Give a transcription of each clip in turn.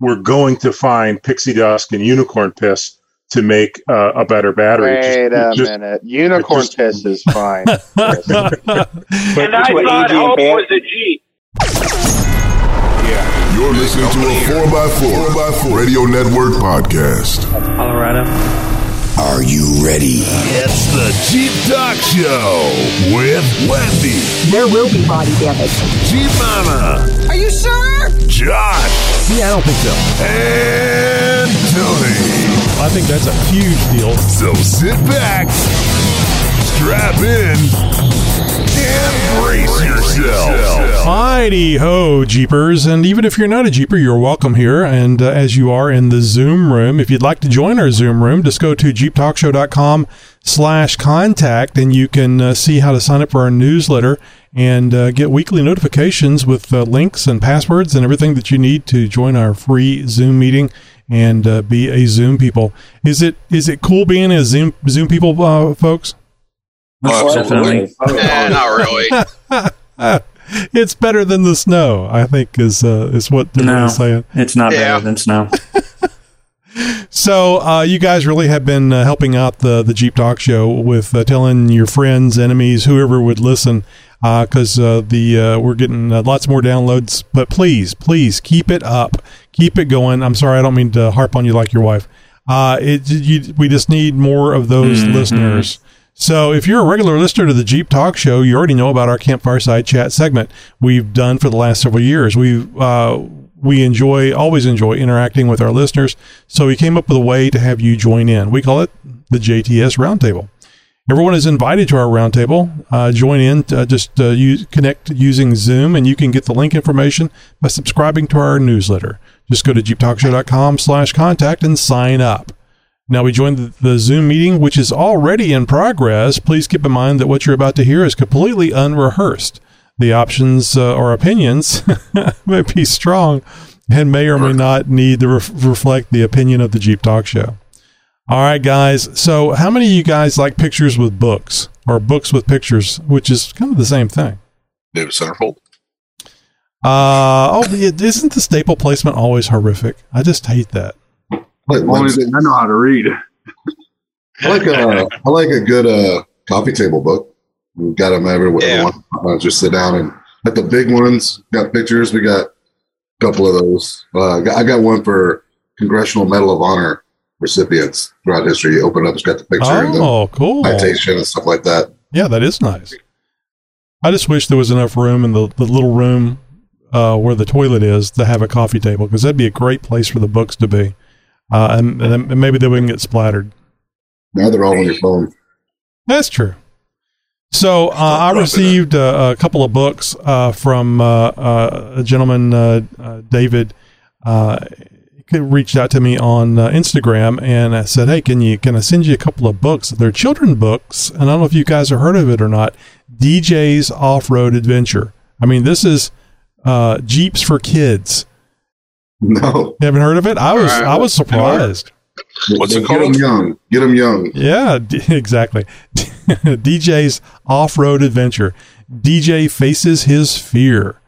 we're going to find pixie dust and unicorn piss to make uh, a better battery. Wait Just- a just- minute. Unicorn just- piss is fine. and I thought AJ Hope had. was a G. Jeep. You're listening to a 4x4, 4x4 Radio Network podcast. Colorado. Are you ready? It's the Jeep Talk Show with Wendy, There will be body damage. Jeep Mama, Are you sure? Josh, Yeah, I don't think so. and Tony. I think that's a huge deal. So sit back, strap in, and brace. Mighty ho, Jeepers. And even if you're not a Jeeper, you're welcome here. And uh, as you are in the Zoom room, if you'd like to join our Zoom room, just go to jeeptalkshow.com slash contact and you can uh, see how to sign up for our newsletter and uh, get weekly notifications with uh, links and passwords and everything that you need to join our free Zoom meeting and uh, be a Zoom people. Is it is it cool being a Zoom Zoom people, uh, folks? Definitely. Not really. it's better than the snow. I think is uh, is what they're No, really saying. it's not Yeah. better than snow. So uh, you guys really have been uh, helping out the the Jeep Talk Show with uh, telling your friends, enemies, whoever would listen, because uh, the uh, we're getting uh, lots more downloads. But please, please keep it up, keep it going. I'm sorry, I don't mean to harp on you like your wife. Uh, it you, we just need more of those Mhm. listeners. So if you're a regular listener to the Jeep Talk Show, you already know about our Campfire Side Chat segment we've done for the last several years. We uh, we enjoy always enjoy interacting with our listeners, so we came up with a way to have you join in. We call it the JTS Roundtable. Everyone is invited to our roundtable. Uh, join in. Uh, just uh, use, connect using Zoom, and you can get the link information by subscribing to our newsletter. Just go to jeeptalkshow.com slash contact and sign up. Now we join the, the Zoom meeting, which is already in progress. Please keep in mind that what you're about to hear is completely unrehearsed. The options uh, or opinions may be strong and may or may not need to ref- reflect the opinion of the Jeep Talk Show. All right, guys. So, how many of you guys like pictures with books or books with pictures, which is kind of the same thing? David Centerfold. Uh, oh, isn't the staple placement always horrific? I just hate that. Like, Only thing I know how to read. I like a, I like a good uh, coffee table book. We've got them everywhere. Yeah. Uh, just sit down and at the big ones, got pictures. We got a couple of those. Uh, I got- one for Congressional Medal of Honor recipients throughout history. You open it up, it's got the picture and the Oh, cool. citation and stuff like that. Yeah, that is nice. I just wish there was enough room in the, the little room uh, where the toilet is to have a coffee table because that'd be a great place for the books to be. Uh, and, and then maybe they wouldn't get splattered. Now they're all on your phone. That's true. So uh, I received uh, a couple of books uh, from uh, uh, a gentleman, uh, uh, David. Uh, he reached out to me on uh, Instagram and I said, "Hey, can you can I send you a couple of books? They're children books, and I don't know if you guys have heard of it or not. DJ's Off Road Adventure. I mean, this is uh, Jeeps for kids. No, You haven't heard of it? I was I was surprised. What's it called? Get them called? young. Get them young. Yeah, d- exactly. DJ's off road adventure. DJ faces his fear.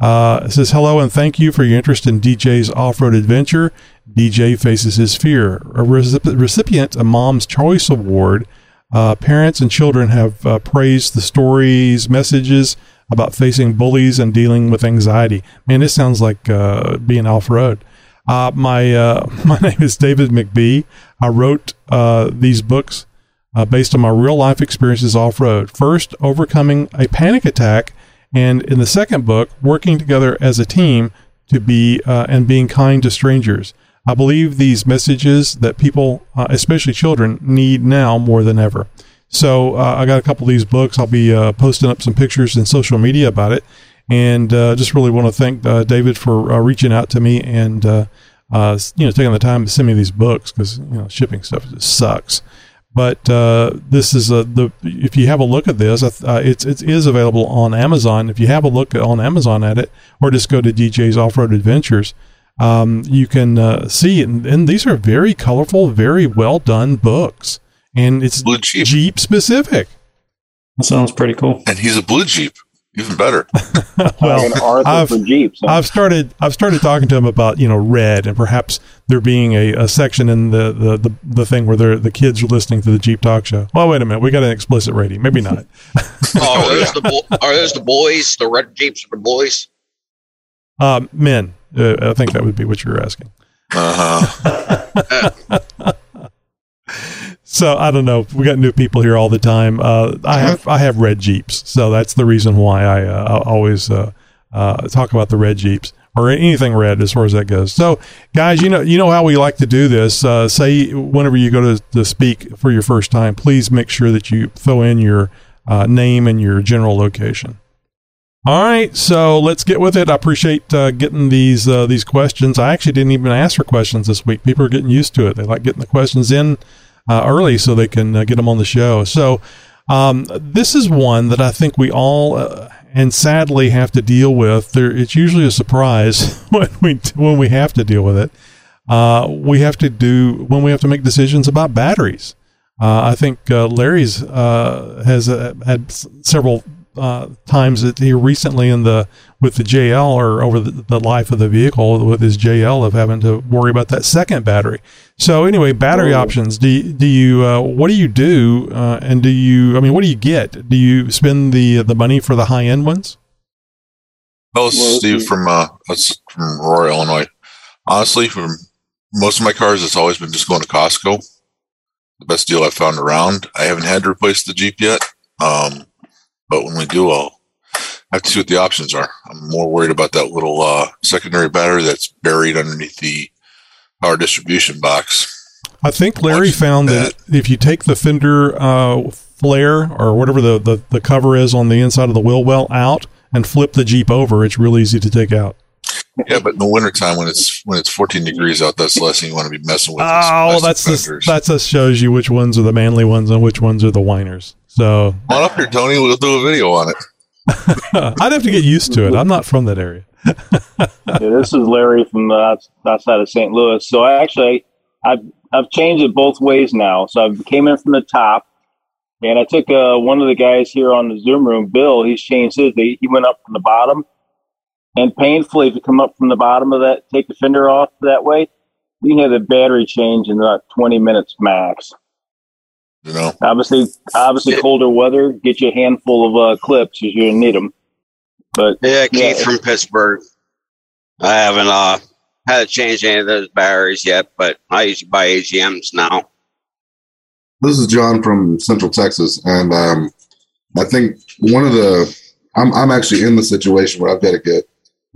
Uh, says hello and thank you for your interest in DJ's off road adventure. DJ faces his fear. A recip- recipient, a Mom's Choice Award. Uh, parents and children have uh, praised the stories, messages about facing bullies and dealing with anxiety. Man, this sounds like uh, being off road. Uh, my uh, my name is David McBee. I wrote uh, these books uh, based on my real life experiences off road. First, overcoming a panic attack, and in the second book, working together as a team to be uh, and being kind to strangers. I believe these messages that people, especially children, need now more than ever. So uh, I got a couple of these books. I'll be uh, posting up some pictures in social media about it, and uh, just really want to thank uh, David for uh, reaching out to me and uh, you know taking the time to send me these books because you know shipping stuff just sucks. But this is a, the if you have a look at this, it's it is available on Amazon. If you have a look on Amazon at it, or just go to DJ's Off Road Adventures, um, you can see. And, and these are very colorful, very well done books, and it's Blue Jeep. Jeep specific. That sounds pretty cool. And he's a blue Jeep. Even better. well, Arthur I've- for Jeeps. huh? I've started I've started talking to him about you know red and perhaps there being a, a section in the, the, the, the thing where they're, the kids are listening to the Jeep Talk Show. Well, wait a minute, we got an explicit rating. Maybe not. Oh, are those the bo- are those the boys? The red jeeps are the boys. Um, men, uh, I think that would be what you were asking. Uh huh. So I don't know. We got new people here all the time. Uh, I have I have red Jeeps, so that's the reason why I uh, always uh, uh, talk about the red Jeeps or anything red as far as that goes. So, guys, you know you know how we like to do this. Uh, say whenever you go to, to speak for your first time, please make sure that you throw in your uh, name and your general location. All right, so let's get with it. I appreciate uh, getting these uh, these questions. I actually didn't even ask for questions this week. People are getting used to it. They like getting the questions in uh, early so they can uh, get them on the show. So um, this is one that I think we all uh, and sadly have to deal with. There, it's usually a surprise when we when we have to deal with it. Uh, we have to do when we have to make decisions about batteries. Uh, I think uh, Larry's has had several uh, times that he recently in the with the JL or over the, the life of the vehicle with his JL of having to worry about that second battery. So anyway, battery options. Do you, do you uh, what do you do? Uh, and do you? I mean, what do you get? Do you spend the the money for the high end ones? Well, Steve from uh, from Roy, Illinois. Honestly, from most of my cars, it's always been just going to Costco. The best deal I've found around. I haven't had to replace the Jeep yet, um, but when we do, I'll have to see what the options are. I'm more worried about that little uh, secondary battery that's buried underneath the power distribution box. I think Larry Watch found that if you take the fender uh, flare or whatever the, the, the cover is on the inside of the wheel well out and flip the Jeep over, it's real easy to take out. Yeah, but in the wintertime when it's when it's 14 degrees out, that's the last thing you want to be messing with. Oh, that's fenders. that just shows you which ones are the manly ones and which ones are the whiners. So Come on up here, Tony. We'll do a video on it. I'd have to get used to it. I'm not from that area. yeah, this is Larry from the outside of St. Louis. So I actually, I've I've changed it both ways now. So I came in from the top, and I took uh, one of the guys here on the Zoom room, Bill. He's changed his. He he went up from the bottom, and painfully, to come up from the bottom of that, take the fender off that way, you can have the battery change in about twenty minutes max. You know, Obviously, obviously, colder weather get you a handful of uh, clips because you're gonna need them. But Yeah, Keith Yeah. from Pittsburgh. I haven't uh had to change any of those batteries yet, but I usually buy AGMs now. This is John from Central Texas, and um, I think one of the I'm I'm actually in the situation where I've got to get.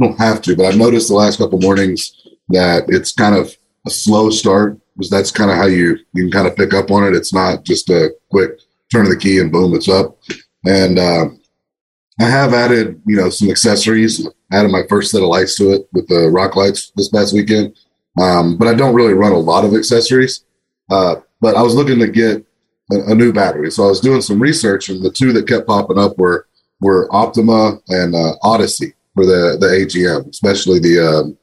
I don't have to, but I've noticed the last couple mornings that it's kind of a slow start because that's kind of how you you can kind of pick up on it. It's not just a quick turn of the key and boom, it's up. And um, I have added you know some accessories. Added my first set of lights to it with the rock lights this past weekend, um, but I don't really run a lot of accessories. Uh, but I was looking to get a, a new battery, so I was doing some research, and the two that kept popping up were were Optima and uh, Odyssey for the the AGM, especially the um,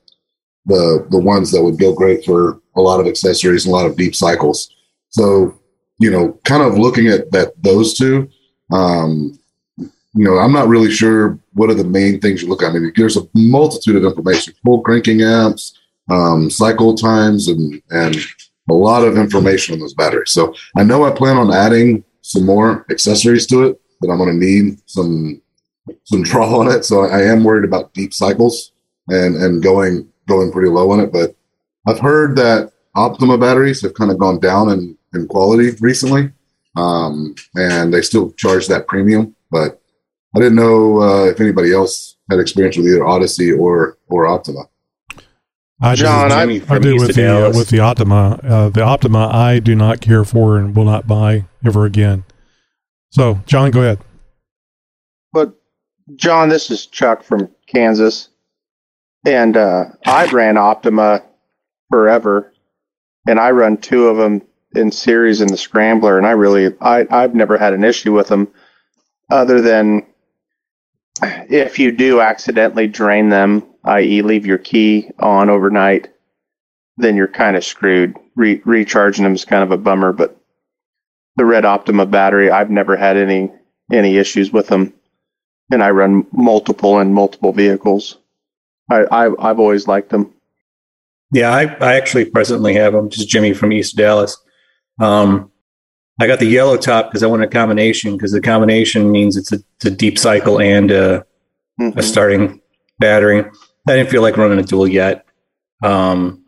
the the ones that would go great for a lot of accessories and a lot of deep cycles. So you know, kind of looking at that those two, um, you know, I'm not really sure what are the main things you look at. I mean, there's a multitude of information, full cranking amps, um, cycle times, and and a lot of information on those batteries. So I know I plan on adding some more accessories to it, but I'm going to need some some draw on it. So I am worried about deep cycles and and going going pretty low on it. But I've heard that Optima batteries have kind of gone down in, in quality recently, um, and they still charge that premium. But I didn't know uh, if anybody else had experience with either Odyssey or or Optima. I do- John, I, I'm I do with the uh, with the Optima. Uh, the Optima, I do not care for and will not buy ever again. So, John, go ahead. But John, this is Chuck from Kansas, and uh, I ran Optima forever, and I run two of them in series in the Scrambler, and I really I I've never had an issue with them, other than if you do accidentally drain them, i.e., leave your key on overnight, then you're kind of screwed. Re- recharging them is kind of a bummer, but the red Optima battery, I've never had any any issues with them. and I run multiple in multiple vehicles. I, I I've always liked them. Yeah, I, I actually presently have them. Just Jimmy from East Dallas. Um, I got the yellow top because I want a combination because the combination means it's a, it's a deep cycle and a, Mhm. a starting battery. I didn't feel like running a dual yet. Um,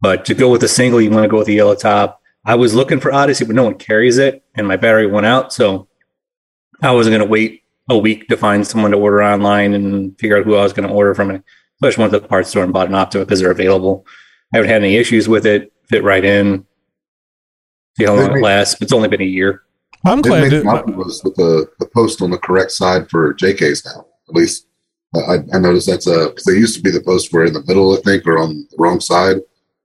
but to go with a single, you want to go with the yellow top. I was looking for Odyssey, but no one carries it, and my battery went out. So I wasn't going to wait a week to find someone to order online and figure out who I was going to order from. It. So I just went to the parts store and bought an Optima because they're available. I haven't had any issues with it. Fit right in. See how long it lasts. It's only been a year. I'm They glad it, that, Optimas with the, the post on the correct side for JKs now. At least uh, I, I noticed that's a because they used to be the posts were in the middle, I think, or on the wrong side.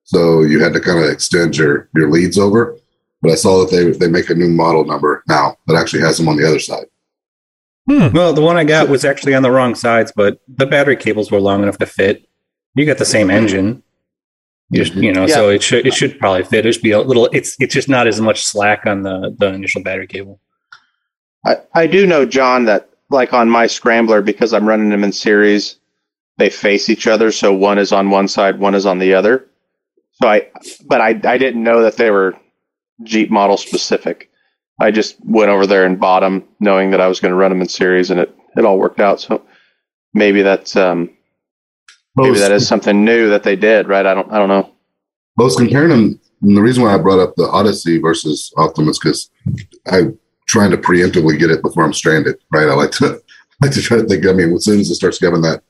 So you had to kind of extend your your leads over. But I saw that they they make a new model number now that actually has them on the other side. Hmm, Well, the one I got was actually on the wrong sides, but the battery cables were long enough to fit. You got the same engine. You just, you know, so it should it should probably fit. It should be a little. It's it's just not as much slack on the the initial battery cable. I, I do know, John, that like on my scrambler, because I'm running them in series, they face each other. So one is on one side, one is on the other. So I, but I, I didn't know that they were Jeep model specific. I just went over there and bought them knowing that I was going to run them in series and it, it all worked out. So maybe that's, um, maybe that is something new that they did, right? I don't, I don't know. Most comparing them, and the reason why I brought up the Odyssey versus Optimas because I'm trying to preemptively get it before I'm stranded. Right? I like to like to try to think. I mean, as soon as it starts giving that,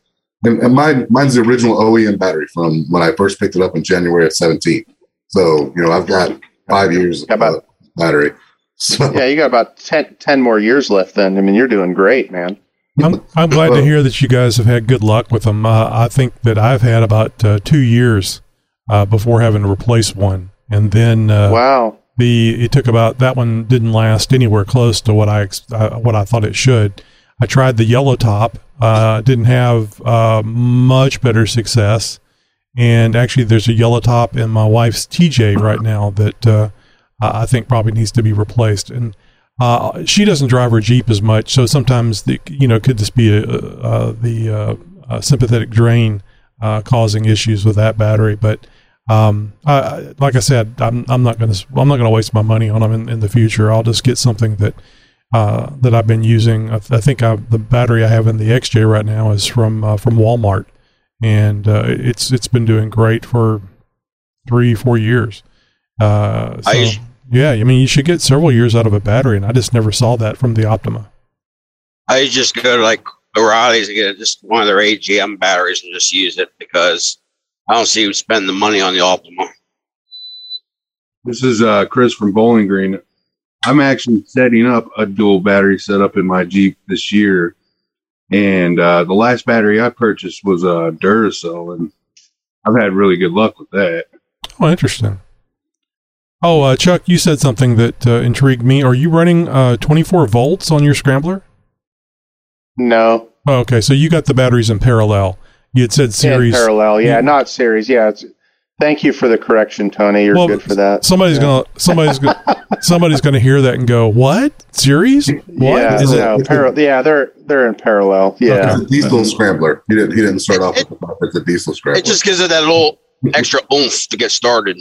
and, and mine mine's the original OEM battery from when I first picked it up in January of 17. So you know, I've got five years of battery. So Yeah. You got about 10, 10 more years left then. I mean, you're doing great, man. I'm, I'm glad to hear that you guys have had good luck with them. Uh, I think that I've had about uh, two years uh, before having to replace one, and then uh, Wow. the it took about that one didn't last anywhere close to what I uh, what I thought it should. I tried the yellow top, uh, didn't have uh, much better success, and actually there's a yellow top in my wife's TJ right now that uh, I think probably needs to be replaced. And uh, she doesn't drive her Jeep as much, so sometimes the you know could this be a, uh, the uh, sympathetic drain uh, causing issues with that battery, but. Um, I, like I said, I'm, I'm not going to, I'm not going to waste my money on them in, in the future. I'll just get something that, that I've been using. I, I think I, the battery I have in the XJ right now is from, from Walmart and, it's, it's been doing great for three, four years. Uh, so, I yeah, I mean, you should get several years out of a battery and I just never saw that from the Optima. I just go to like O'Reilly's and get just one of their AGM batteries and just use it because I don't see who spend the money on the Optima. This is uh, Chris from Bowling Green. I'm actually setting up a dual battery setup in my Jeep this year. And uh, the last battery I purchased was a Duracell, and I've had really good luck with that. Oh, interesting. Oh, uh, Chuck, you said something that uh, intrigued me. Are you running uh, 24 volts on your scrambler? No. Oh, okay, so you got the batteries in parallel. You had said series. In parallel, yeah, You- not series. Yeah, it's, thank you for the correction, Tony. You're Well, good for that. Somebody's Yeah. gonna somebody's gonna somebody's gonna hear that and go, "What series? What yeah, is it?" no, paral- yeah, they're they're in parallel. Yeah, It's a diesel scrambler. He didn't. He didn't start off with the it's a diesel scrambler. It just gives it that little extra oomph to get started.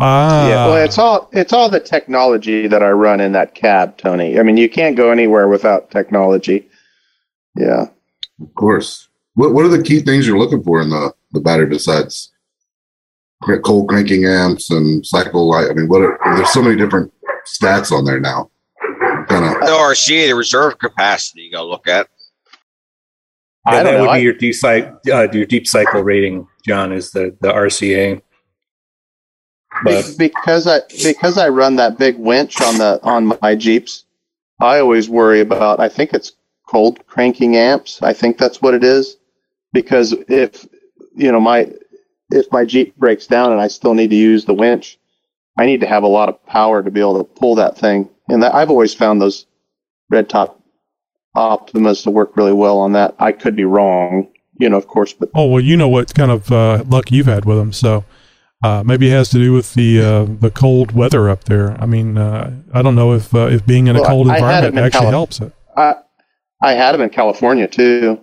Ah, yeah. Well, it's all it's all the technology that I run in that cab, Tony. I mean, you can't go anywhere without technology. Yeah. Of course. What What are the key things you're looking for in the the battery besides cr- cold cranking amps and cycle light? I mean, what are there's so many different stats on there now. Kind of. The RCA, the reserve capacity, you got to look at. I don't that know. would I- be your deep cycle, uh, your deep cycle rating, John, is the the RCA. But because I because I run that big winch on the on my Jeeps, I always worry about. I think it's cold cranking amps. I think that's what it is. Because if you know my if my Jeep breaks down and I still need to use the winch, I need to have a lot of power to be able to pull that thing. And that, I've always found those red top Optimas to work really well on that. I could be wrong, you know, of course, but oh well, you know what kind of uh, luck you've had with them, so uh, maybe it has to do with the uh, the cold weather up there. I mean, uh, I don't know if uh, if being in a cold I environment them in actually Cali- helps it. I I had them in California too.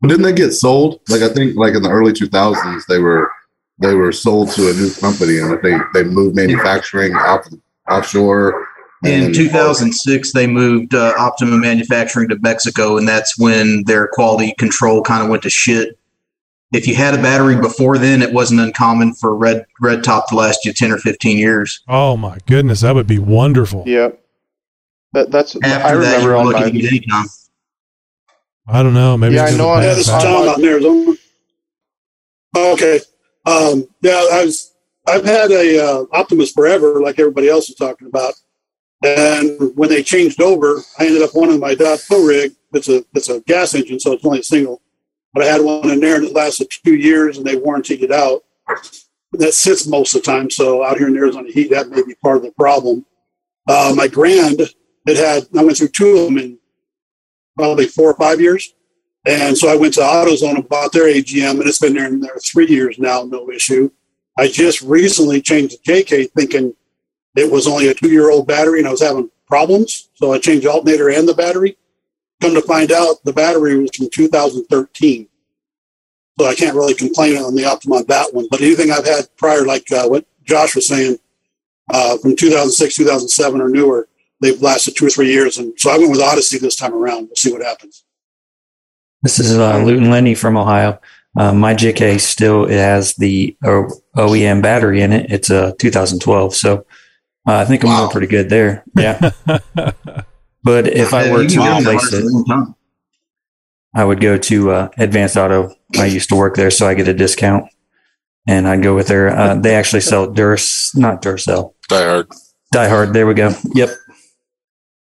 But didn't they get sold? Like I think, like in the early 2000s, they were they were sold to a new company, and I think they moved manufacturing off offshore. In 2006, they moved uh, Optimum manufacturing to Mexico, and that's when their quality control kind of went to shit. If you had a battery before then, it wasn't uncommon for red red top to last you 10 or 15 years. Oh my goodness, that would be wonderful. Yep. That, that's I that, remember were on my anytime. I don't know. Maybe Yeah, it's I know just a I- Yeah, this is battery. Tom out in Arizona. Okay. Um, yeah, I was. I've had a uh, Optimas forever, like everybody else is talking about. And when they changed over, I ended up wanting my Dodge Pro rig. It's a it's a gas engine, so it's only a single. But I had one in there, and it lasted two years, and they warranted it out. That sits most of the time. So out here in Arizona heat, that may be part of the problem. Uh, my Grand, it had. I went through two of them in probably four or five years. And so I went to AutoZone and bought their AGM, and it's been there in there three years now, no issue. I just recently changed the JK thinking it was only a two year old battery and I was having problems. So I changed the alternator and the battery. Come to find out, the battery was from 2013. So I can't really complain on the Optima on that one. But anything I've had prior, like uh, what Josh was saying, uh, from 2006, 2007 or newer, they've lasted two or three years. And so I went with Odyssey this time around. We'll see what happens. This is uh, Luton Lenny from Ohio. Uh, my JK still has the OEM battery in it. It's a 2012, so uh, I think I'm doing pretty good there. Yeah, but if I were to can get them replace it, a long time. I would go to uh, Advanced Auto. I used to work there, so I get a discount, and I'd go with their. Uh, they actually sell Durs, not Duracell, Die Hard. Die Hard. There we go. Yep.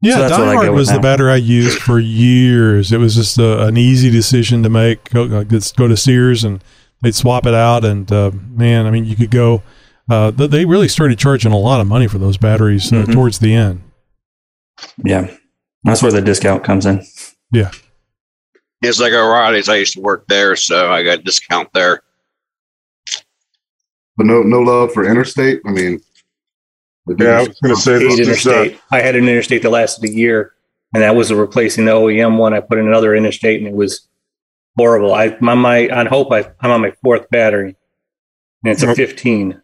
Yeah, So that's what I Diehard was the now. battery I used for years. It was just a, an easy decision to make. Go, just go to Sears and they'd swap it out. And uh, man, I mean, you could go. Uh, they really started charging a lot of money for those batteries uh, Mhm. towards the end. Yeah, that's where the discount comes in. Yeah. It's like O'Reilly's. I used to work there, so I got a discount there. But no, no love for interstate. I mean, Yeah, I was going to say this is, uh, interstate. I had an interstate that lasted a year, and that was replacing the OEM one. I put in another interstate, and it was horrible. I my my on hope I, I'm on my fourth battery, and it's a 15.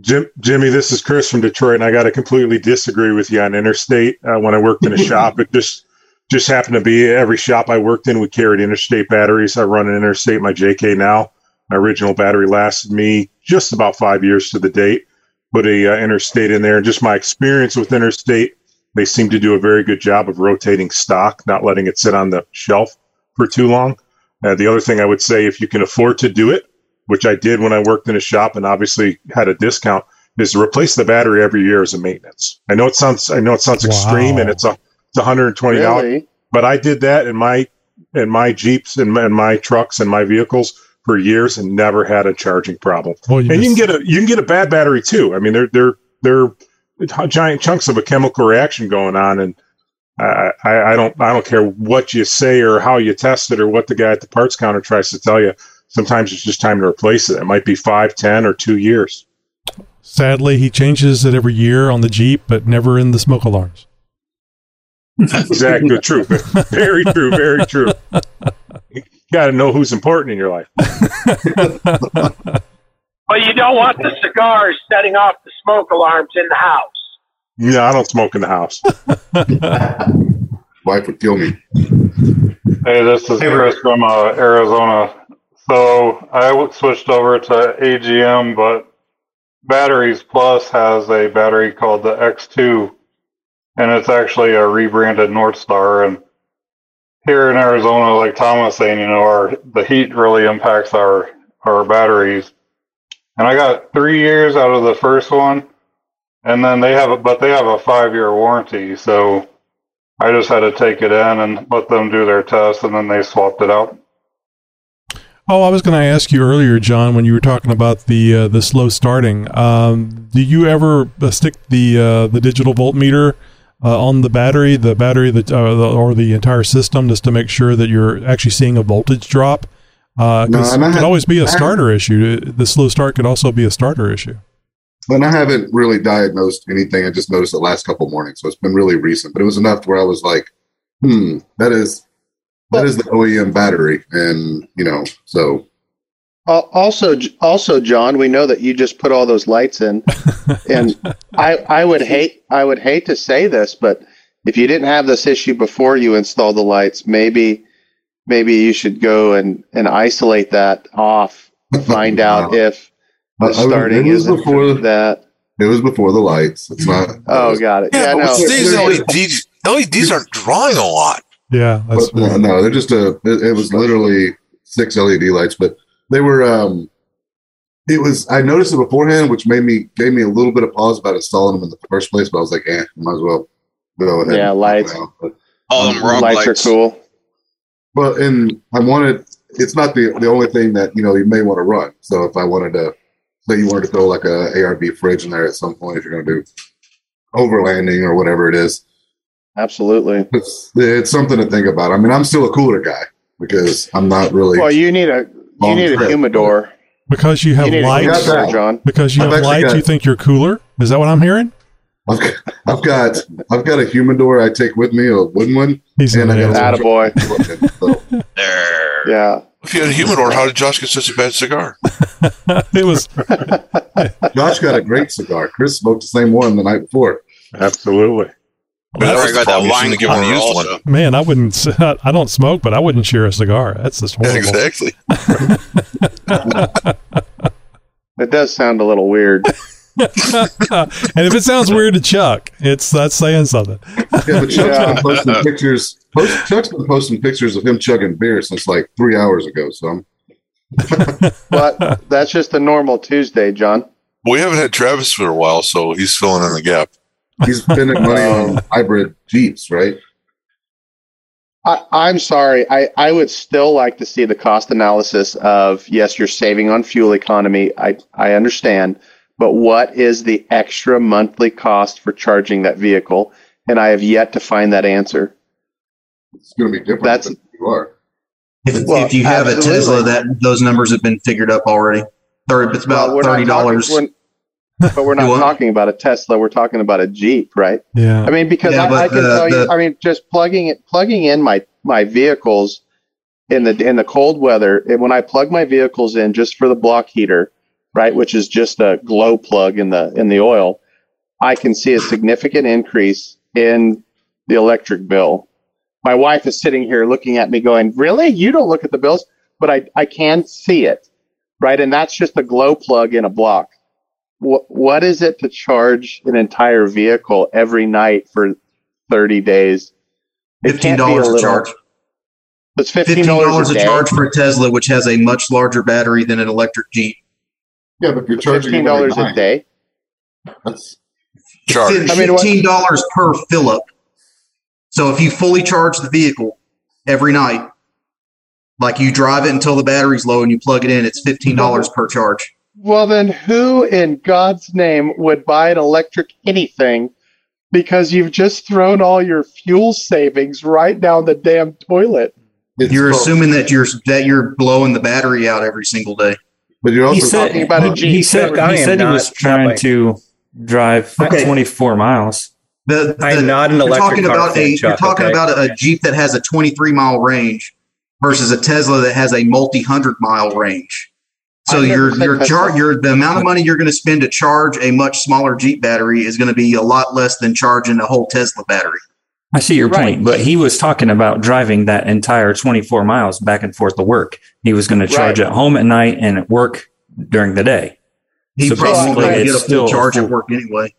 Jim, Jimmy, this is Chris from Detroit, and I got to completely disagree with you on interstate. Uh, when I worked in a shop, it just just happened to be every shop I worked in, we carried interstate batteries. I run an interstate, my JK now. My original battery lasted me just about five years to the date. Put a uh, interstate in there, and just my experience with interstate, they seem to do a very good job of rotating stock, not letting it sit on the shelf for too long. Uh, the other thing I would say, if you can afford to do it, which I did when I worked in a shop and obviously had a discount, is to replace the battery every year as a maintenance. I know it sounds I know it sounds extreme and it's a it's $120, Really? but I did that in my in my Jeeps and my, in my trucks and my vehicles for years and never had a charging problem. Well, you and you can get a you can get a bad battery too. I mean, they're they're they're giant chunks of a chemical reaction going on, and I, I I don't I don't care what you say or how you test it or what the guy at the parts counter tries to tell you. Sometimes it's just time to replace it. It might be five, ten, or two years. Sadly, he changes it every year on the Jeep, but never in the smoke alarms. Exactly true. Very true. Very true. You got to know who's important in your life. But you don't want the cigars setting off the smoke alarms in the house. No, I don't smoke in the house. wife would kill me. Hey, this is Chris from uh, Arizona. So I switched over to AGM, but Batteries Plus has a battery called the X2, and it's actually a rebranded North Star. And here in Arizona, like Tom was saying, you know, our the heat really impacts our our batteries. And I got three years out of the first one, and then they have a but they have a five year warranty, so I just had to take it in and let them do their test, and then they swapped it out. Oh, I was going to ask you earlier, John, when you were talking about the uh, the slow starting. Um, do you ever uh, stick the uh, the digital voltmeter uh, on the battery, the battery that uh, the, or the entire system, just to make sure that you're actually seeing a voltage drop? Uh, No, it could always be a starter issue. The slow start could also be a starter issue. And I haven't really diagnosed anything. I just noticed the last couple mornings, so it's been really recent. But it was enough where I was like, hmm, that is that is the OEM battery, and you know, so Al- Also, also, John, we know that you just put all those lights in, and I, I would hate, I would hate to say this, but if you didn't have this issue before you installed the lights, maybe, maybe you should go and and isolate that off, find out if the I starting is before that. it was before the lights. It's not. Oh, got it. Yeah, Yeah, but no. with these LEDs, LEDs aren't drawing a lot. Yeah, that's But, no, no, they're just a. It, it was literally six LED lights, but they were. um It was. I noticed it beforehand, which made me gave me a little bit of pause about installing them in the first place. But I was like, eh, might as well go ahead. Yeah, and- lights. But, All them rock lights lights. are cool. But and I wanted. It's not the the only thing that you know you may want to run. So if I wanted to, say you wanted to throw like a ARB fridge in there at some point, if you're going to do overlanding or whatever it is, Absolutely. it's it's something to think about. I mean, I'm still a cooler guy because I'm not really. Well, you need a you Long need a humidor. because you have You lights. humidor, John. Because you I've have lights, got- you think you're cooler. Is that what I'm hearing? I've got, I've got I've got a humidor I take with me, a wooden one, He's and I an got a Attaboy. There. Yeah. If you had a humidor, how did Josh get such a bad cigar? it was Josh got a great cigar. Chris smoked the same one the night before. Absolutely. Well, that I was the got that problem. You wine shouldn't have given him a cooler used also. one. man. I wouldn't. s- I don't smoke, but I wouldn't share a cigar. That's just Yeah, horrible. exactly. It does sound a little weird. and if it sounds weird to Chuck, it's that's saying something. Yeah, but Chuck's Yeah. been posting pictures. Post, Chuck's been posting pictures of him chugging beer since like three hours ago. So I'm But that's just a normal Tuesday, John. We haven't had Travis for a while, so he's filling in the gap. He's spending money on um, hybrid Jeeps, right? I, I'm sorry. I, I would still like to see the cost analysis of yes, you're saving on fuel economy. I, I understand. But what is the extra monthly cost for charging that vehicle? And I have yet to find that answer. It's going to be different. That's- than you are. If, Well, if you have a. Tesla, that those numbers have been figured up already. Thirty, it's about Well, thirty dollars. Talking- we're- But we're not Do talking about a Tesla. We're talking about a Jeep, right? Yeah. I mean, because Yeah, I, I can the- tell you. the- I mean, just plugging it, plugging in my my vehicles in the in the cold weather. And when I plug my vehicles in just for the block heater, right, which is just a glow plug in the in the oil, I can see a significant increase in the electric bill. My wife is sitting here looking at me, going, "Really? You don't look at the bills?" But I I can see it, right? And that's just a glow plug in a block. What what is it to charge an entire vehicle every night for 30 days? It Fifteen can't be a dollars a little- charge. It's Fifteen fifteen dollars dollars a day. charge for a Tesla, which has a much larger battery than an electric Jeep. Yeah, but if you're charging $15 a night, day. That's Charge. I mean, what- Fifteen dollars per fill up. So if you fully charge the vehicle every night, like you drive it until the battery's low and you plug it in, it's fifteen dollars per charge. Well, then who in God's name would buy an electric anything because you've just thrown all your fuel savings right down the damn toilet? it's You're called- assuming that you're that you're blowing the battery out every single day. but you're also He said, talking about a Jeep. he said, Look, I he, said he was trying like- to drive Okay. 24 miles. The, the, I'm not an you're electric talking car about fan, a you're talking okay? about a Jeep that has a 23 mile range versus a Tesla that has a multi hundred mile range. So I never your your Tesla. char- your the amount of money you're going to spend to charge a much smaller Jeep battery is going to be a lot less than charging a whole Tesla battery. I see your Right. point, but he was talking about driving that entire 24 miles back and forth to work. He was going to charge Right. at home at night and at work during the day. He So probably won't basically get a it's full still charge full- at work anyway.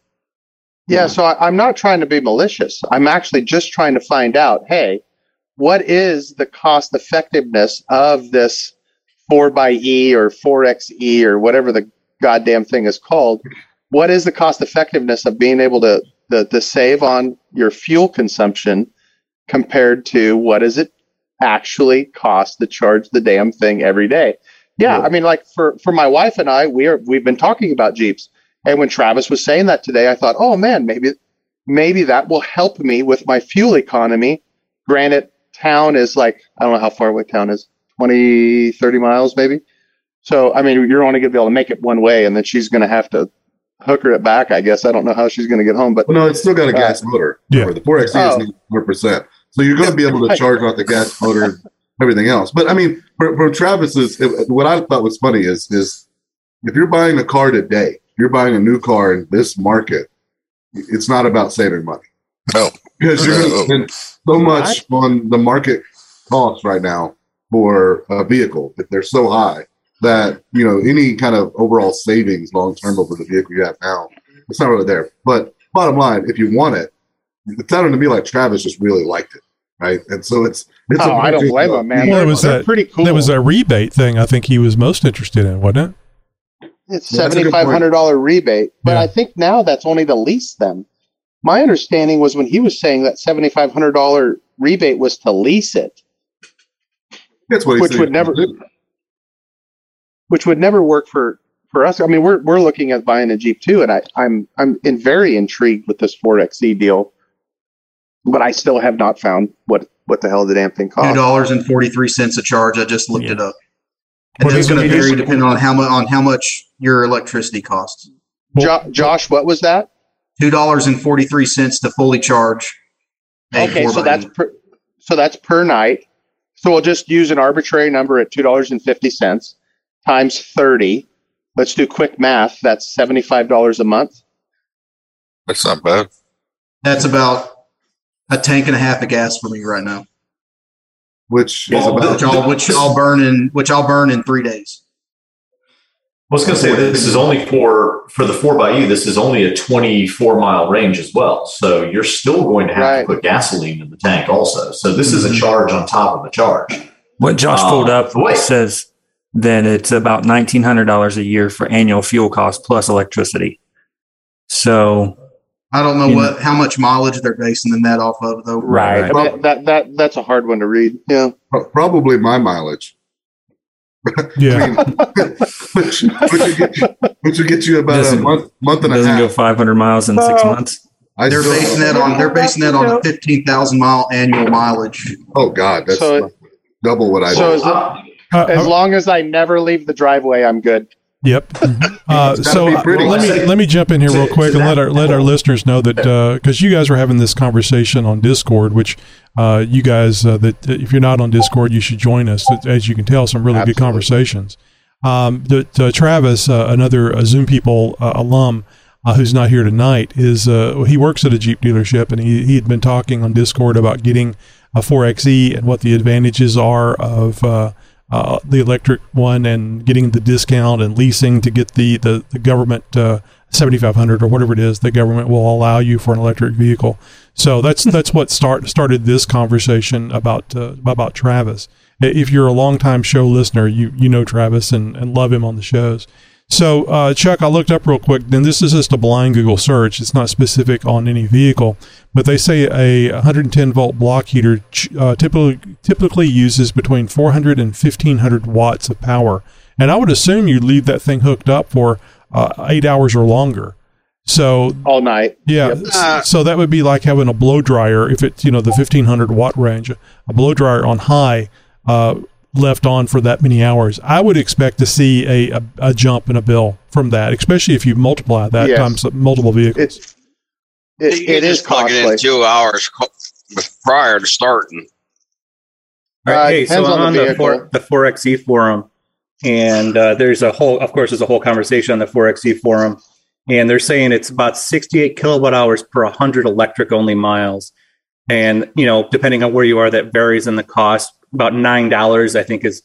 Yeah, so I, I'm not trying to be malicious. I'm actually just trying to find out, hey, what is the cost effectiveness of this 4xE or 4xe or whatever the goddamn thing is called? What is the cost effectiveness of being able to, to, to save on your fuel consumption compared to what does it actually cost to charge the damn thing every day? Yeah, I mean, like for, for my wife and I, we are we've been talking about Jeeps. And when Travis was saying that today, I thought, oh man, maybe maybe that will help me with my fuel economy. Granted, town is like I don't know how far away town is 20, 30 miles maybe. So I mean, you're only going to be able to make it one way, and then she's going to have to hooker it back. I guess I don't know how she's going to get home, but well, no, it's still got a Uh, gas motor. yeah. The 4xe Oh. is 100 percent. So you're going to be able to charge off the gas motor everything else. But I mean, for, for Travis's, it, what I thought was funny is is if you're buying a car today, you're buying a new car in this market, it's not about saving money. No, because you're going to spend so much on the market costs right now for a vehicle that they're so high that you know any kind of overall savings long term over the vehicle you have now, it's not really there. But bottom line, if you want it, it sounded to me like Travis just really liked it, right? And so it's it's. Oh, I don't blame him, man. Well, it was they're pretty cool. There was a rebate thing. I think he was most interested in, wasn't it? It's Yeah, that's a seventy good five hundred dollar rebate, but I think now that's only to lease them. My understanding was when he was saying that seventy five hundred dollar rebate was to lease it, That's what which would never, which would never work for for us. I mean, we're we're looking at buying a Jeep too, and I I'm I'm in very intrigued with this 4xe deal, but I still have not found what what the hell the damn thing costs. Two dollars forty three a charge. I just looked it up. And What that's going to vary depending on how much on how much your electricity costs. Jo- Josh, what was that? Two dollars and forty three cents to fully charge. Okay, so that's per, so that's per night. So we'll just use an arbitrary number at two dollars and fifty cents times thirty. Let's do quick math. That's seventy five dollars a month. That's not bad. That's about a tank and a half of gas for me right now. Which is about which I'll which I'll burn in which I'll burn in three days. I was going to say this is only for for the four by you. This is only a twenty four mile range as well, so you're still going to have to put gasoline in the tank also. So this is a charge on top of a charge. What Josh Um, pulled up says that it's about nineteen hundred dollars a year for annual fuel costs plus electricity. So I don't know You what how much mileage they're basing the net off of though. Right. mean, that that that's a hard one to read. Yeah, probably my mileage. Yeah. which, which, would get, which would get you about a Doesn't- month, month and a half. doesn't go five hundred miles in six Uh, months. I they're still- basing that on they're basing that on a fifteen thousand mile annual mileage. Oh God, that's So- double what I so do. as, Uh, as long as I never leave the driveway, I'm good. Yep. Uh, so uh, let me let me jump in here real quick and let our let our listeners know that because you guys are having this conversation on Discord, which uh, you guys uh, that if you're not on Discord, you should join us. As you can tell, some really good conversations. Um, that uh, Travis, uh, another uh, Zoom people uh, alum. Uh, who's not here tonight is uh, he works at a Jeep dealership and he, he had been talking on Discord about getting a 4xe and what the advantages are of uh, the electric one and getting the discount and leasing to get the the, the government uh, 7500 or whatever it is the government will allow you for an electric vehicle. So that's that's what start started this conversation about uh, about Travis. If you're a longtime show listener you you know Travis and, and love him on the shows so, uh, Chuck, I looked up real quick. Then this is just a blind Google search. It's not specific on any vehicle, but they say a 110 volt block heater ch- uh, typically typically uses between 400 and 1500 watts of power. And I would assume you'd leave that thing hooked up for uh, eight hours or longer. So all night. Yeah. s- So that would be like having a blow dryer if it's you know the 1500 watt range, a blow dryer on high. Uh, left on for that many hours, I would expect to see a, a, a jump in a bill from that, especially if you multiply that Yes. times multiple vehicles. It's it, you it is just plug it in two hours co- prior to starting. Uh, right, hey, so I'm on on the the, vehicle. four, the 4xe forum, and uh, there's a whole, of course, there's a whole conversation on the 4xe forum, and they're saying it's about 68 kilowatt hours per 100 electric only miles, and you know, depending on where you are, that varies in the cost. About nine dollars, I think, is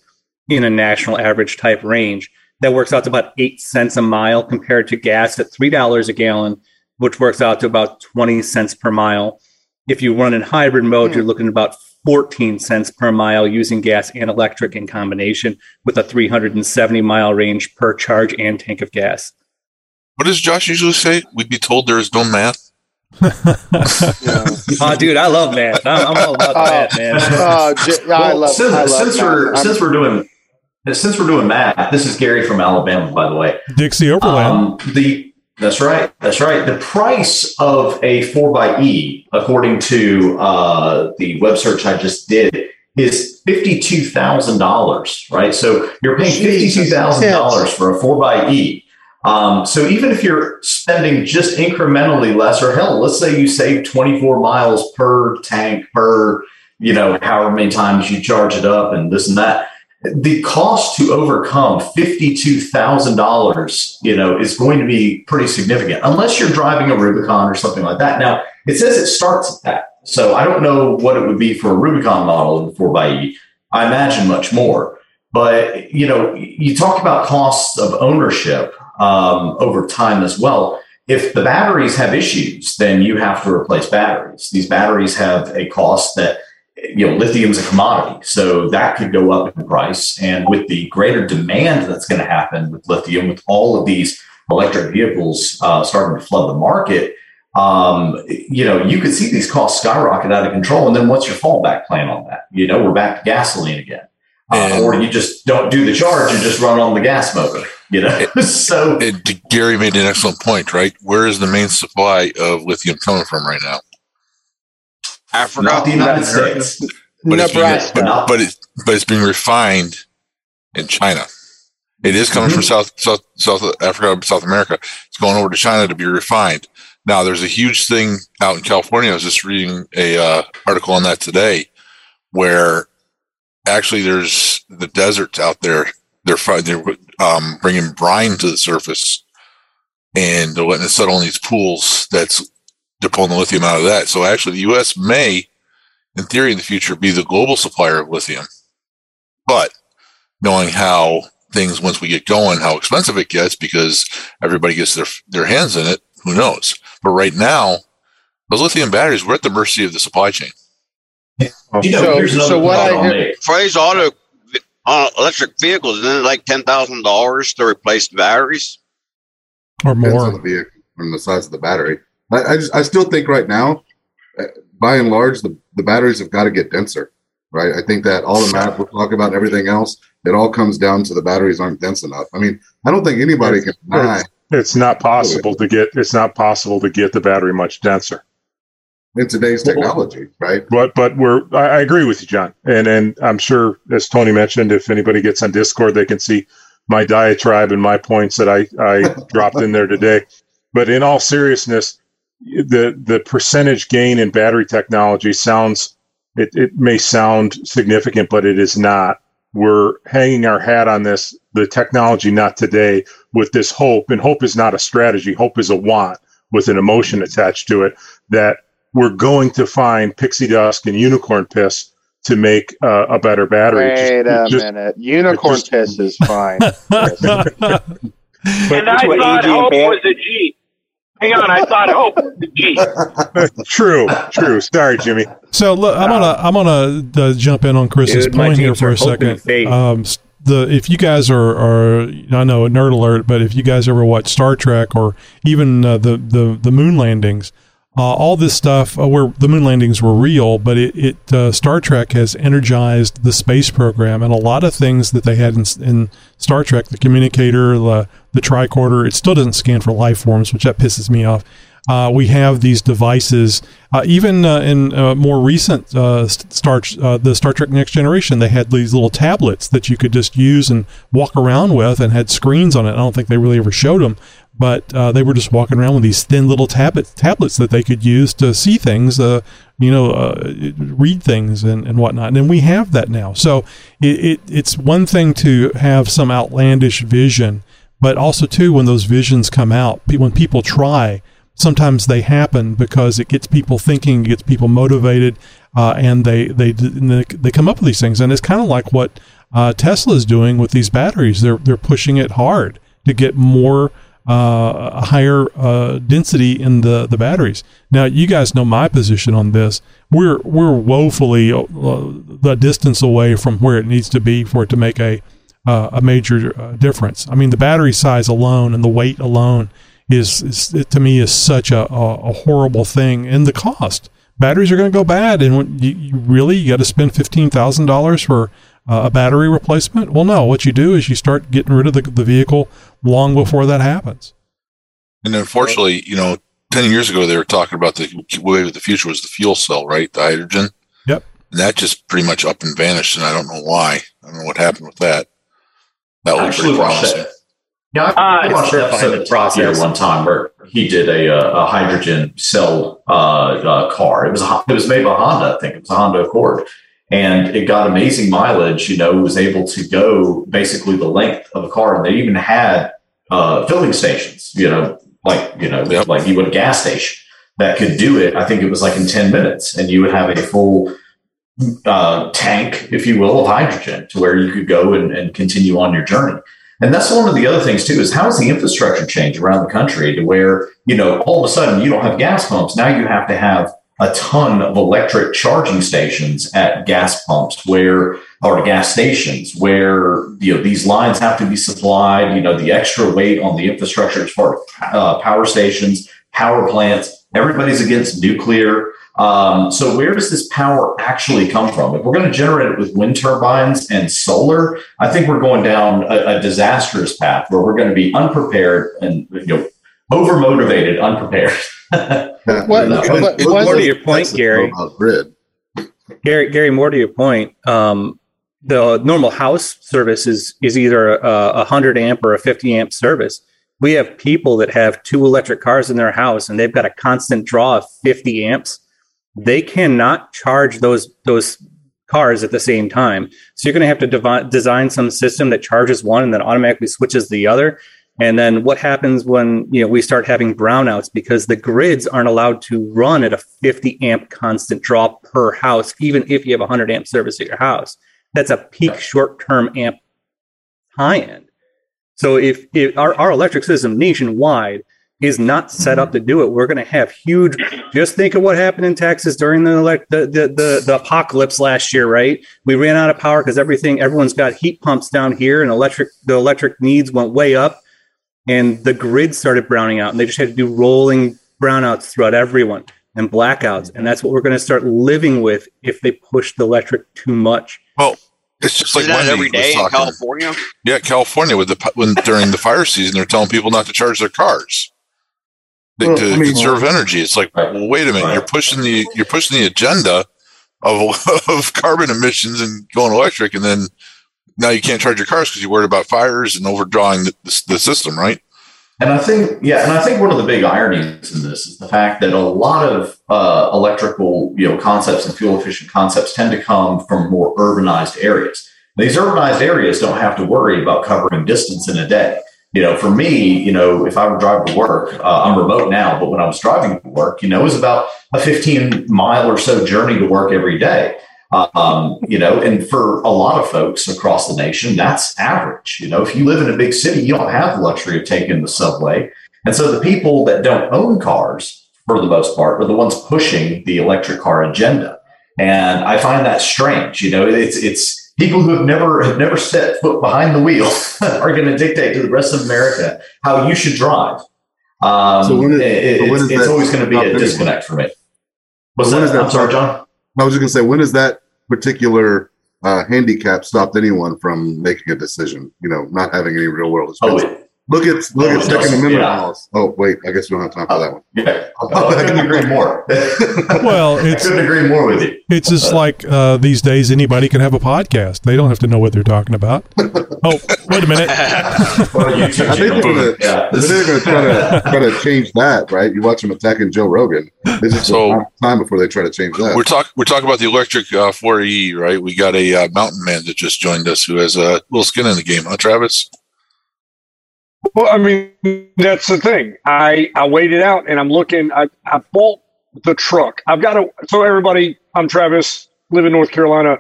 in a national average type range. That works out to about eight cents a mile compared to gas at three dollars a gallon, which works out to about 20 cents per mile. If you run in hybrid mode, you're hmm. looking at about 14 cents per mile using gas and electric in combination with a 370 mile range per charge and tank of gas. What does Josh usually say? We'd be told there is no math. Oh, dude, I love math. I'm, I'm all about that, man. Oh, j- I Well, love, since, I love since that. we're I'm- since we're doing since we're doing math, this is Gary from Alabama, by the way. Dixie Overland. Um, the that's right, that's right. The price of a four by E, according to uh, the web search I just did, is fifty two thousand dollars. Right, so you're paying fifty two thousand dollars for a four x E. Um, so even if you're spending just incrementally less, or hell, let's say you save 24 miles per tank per you know, however many times you charge it up and this and that. The cost to overcome $52,000, you know, is going to be pretty significant unless you're driving a Rubicon or something like that. Now, it says it starts at that. So I don't know what it would be for a Rubicon model in the 4xE. I imagine much more. But, you know, you talk about costs of ownership um, over time as well. If the batteries have issues, then you have to replace batteries. These batteries have a cost that you know, lithium is a commodity, so that could go up in price. And with the greater demand that's going to happen with lithium, with all of these electric vehicles uh, starting to flood the market, um, you know, you could see these costs skyrocket out of control. And then what's your fallback plan on that? You know, we're back to gasoline again. Uh, or you just don't do the charge and just run on the gas motor, you know? so it, Gary made an excellent point, right? Where is the main supply of lithium coming from right now? Africa, not the United States. But it's, being, Nebraska. but, but, it, but it's being refined in China. It is coming from South, South South Africa, South America. It's going over to China to be refined. Now, there's a huge thing out in California. I was just reading a uh, article on that today, where actually there's the deserts out there. They're they're um, bringing brine to the surface, and they're letting it settle in these pools. That's they're pulling the lithium out of that. So actually, the U.S. may, in theory, in the future, be the global supplier of lithium. But knowing how things once we get going, how expensive it gets because everybody gets their their hands in it, who knows? But right now, those lithium batteries, we're at the mercy of the supply chain. You know, here's another point I'll make. for these auto uh, electric vehicles, isn't it like ten thousand dollars to replace the batteries? Or more Depends more. on the vehicle and the size of the battery. I, I, just, I still think right now, uh, by and large, the, the batteries have got to get denser, right? I think that all the math we're talking about and everything else, it all comes down to the batteries aren't dense enough. I mean, I don't think anybody can deny. It's, it's not possible to get. It's not possible to get the battery much denser. In today's technology, right? But but we're I, I agree with you, John, and and I'm sure as Tony mentioned, if anybody gets on Discord, they can see my diatribe and my points that I I dropped in there today. But in all seriousness, the the percentage gain in battery technology sounds it, it may sound significant, but it is not. We're hanging our hat on this, the technology, not today, with this hope. And hope is not a strategy. Hope is a want with an emotion attached to it that we're going to find pixie dust and unicorn piss to make uh, a better battery. Wait a Just- minute. Unicorn piss is fine. and I thought AG hope Ban- was a G. Hang on, I thought hope was a G. True, true. Sorry, Jimmy. So look, I'm gonna I'm gonna uh, jump in on Chris's Dude, point here for a second. Um, the if you guys are are I know a nerd alert, but if you guys ever watch Star Trek or even uh, the the the moon landings, uh, all this stuff uh, where the moon landings were real, but it, it uh, Star Trek has energized the space program, and a lot of things that they had in, in Star Trek, the communicator, the the tricorder, it still doesn't scan for life forms, which that pisses me off. Uh, we have these devices, uh, even uh, in uh, more recent uh, Star uh, the Star Trek Next Generation, they had these little tablets that you could just use and walk around with, and had screens on it. I don't think they really ever showed them, but they were just walking around with these thin little tablet tablets that they could use to see things, you know, read things and, and whatnot. And we have that now. So it, it it's one thing to have some outlandish vision, but also too when those visions come out, when people try sometimes they happen because it gets people thinking, gets people motivated, uh, and they they they come up with these things. And it's kind of like what uh, Tesla is doing with these batteries. They're they're pushing it hard to get more uh, higher uh, density in the, the batteries. Now, you guys know my position on this. We're we're woefully uh, the distance away from where it needs to be for it to make a uh, a major uh, difference. I mean, the battery size alone and the weight alone is, is it, to me is such a, a, a horrible thing, and the cost. Batteries are going to go bad, and when you, you really you got to spend fifteen thousand dollars for uh, a battery replacement. Well, no, what you do is you start getting rid of the, the vehicle long before that happens. And unfortunately, you know, 10 years ago, they were talking about the way of the future was the fuel cell, right? The hydrogen. Yep. And that just pretty much up and vanished. And I don't know why. I don't know what happened with that. That I was actually pretty watched promising. that. Yeah, I Uh, I watched it's an episode behind of the Top Gear process. one time where he did a, uh, a hydrogen cell uh, uh, car. It was a, it was made by Honda, I think. It was a Honda Accord, and it got amazing mileage. You know, it was able to go basically the length of a car, and they even had uh, filling stations. You know, like you know, like you would a gas station that could do it. I think it was like in ten minutes, and you would have a full uh, tank, if you will, of hydrogen to where you could go and, and continue on your journey. And that's one of the other things too is how has the infrastructure changed around the country to where, you know, all of a sudden you don't have gas pumps. Now you have to have a ton of electric charging stations at gas pumps where or gas stations where you know these lines have to be supplied you know the extra weight on the infrastructure as far as uh, power stations power plants everybody's against nuclear um, so where does this power actually come from? If we're going to generate it with wind turbines and solar, I think we're going down a, a disastrous path where we're going to be unprepared and you know overmotivated, unprepared. what, what, more to your point, Gary. Grid. Gary, Gary, more to your point. Um, the normal house service is is either a, a hundred amp or a fifty amp service. We have people that have two electric cars in their house, and they've got a constant draw of fifty amps they cannot charge those those cars at the same time. So you're going to have to devi- design some system that charges one and then automatically switches the other. And then what happens when you know we start having brownouts because the grids aren't allowed to run at a 50 amp constant draw per house, even if you have a 100 amp service at your house. That's a peak short term amp high end. So if, if our, our electric system nationwide is not set up to do it. We're going to have huge. Just think of what happened in Texas during the elect the, the the, the apocalypse last year, right? We ran out of power because everything everyone's got heat pumps down here, and electric the electric needs went way up, and the grid started browning out, and they just had to do rolling brownouts throughout everyone and blackouts, and that's what we're going to start living with if they push the electric too much. Well, it's just like Is that Wendy every was day in. California? Yeah, California with the when during the fire season, they're telling people not to charge their cars they, Well, to I mean- conserve energy. It's like, well, wait a minute, you're pushing the you're pushing the agenda of of carbon emissions and going electric, and then now you can't charge your cars because you're worried about fires and overdrawing the, the, the system, right? And I think, yeah, and I think one of the big ironies in this is the fact that a lot of uh, electrical, you know, concepts and fuel efficient concepts tend to come from more urbanized areas. These urbanized areas don't have to worry about covering distance in a day. You know, for me, you know, if I would drive to work, uh, I'm remote now, but when I was driving to work, you know, it was about a 15 mile or so journey to work every day. Um, you know, and for a lot of folks across the nation, that's average. You know, if you live in a big city, you don't have the luxury of taking the subway. And so the people that don't own cars, for the most part, are the ones pushing the electric car agenda. And I find that strange. You know, it's it's people who have never have never set foot behind the wheel are going to dictate to the rest of America how you should drive. Um, So is- it- so it's, it's always going to be a disconnect for me. What's So that? I'm sorry, John. I was just gonna say, when has that particular uh, handicap stopped anyone from making a decision? You know, not having any real world Oh, experience. Look at look Oh, at Second Amendment yeah. laws. Oh wait, I guess we don't have time for that one. Yeah, I couldn't agree more. Well, it's I couldn't agree more with you. It's just like uh, these days anybody can have a podcast. They don't have to know what they're talking about. Oh, wait a minute. I think they're gonna, I think they're gonna try to try to change that, right? You watch them attacking Joe Rogan. It's just So- a time before they try to change that. We're talking we're talking about the electric uh, 4E, right? We got a uh, mountain man that just joined us who has a little skin in the game, huh, Travis? Well, I mean, that's the thing. I I waited out and I'm looking. I I bought the truck. I've got a. So everybody, I'm Travis. Live in North Carolina.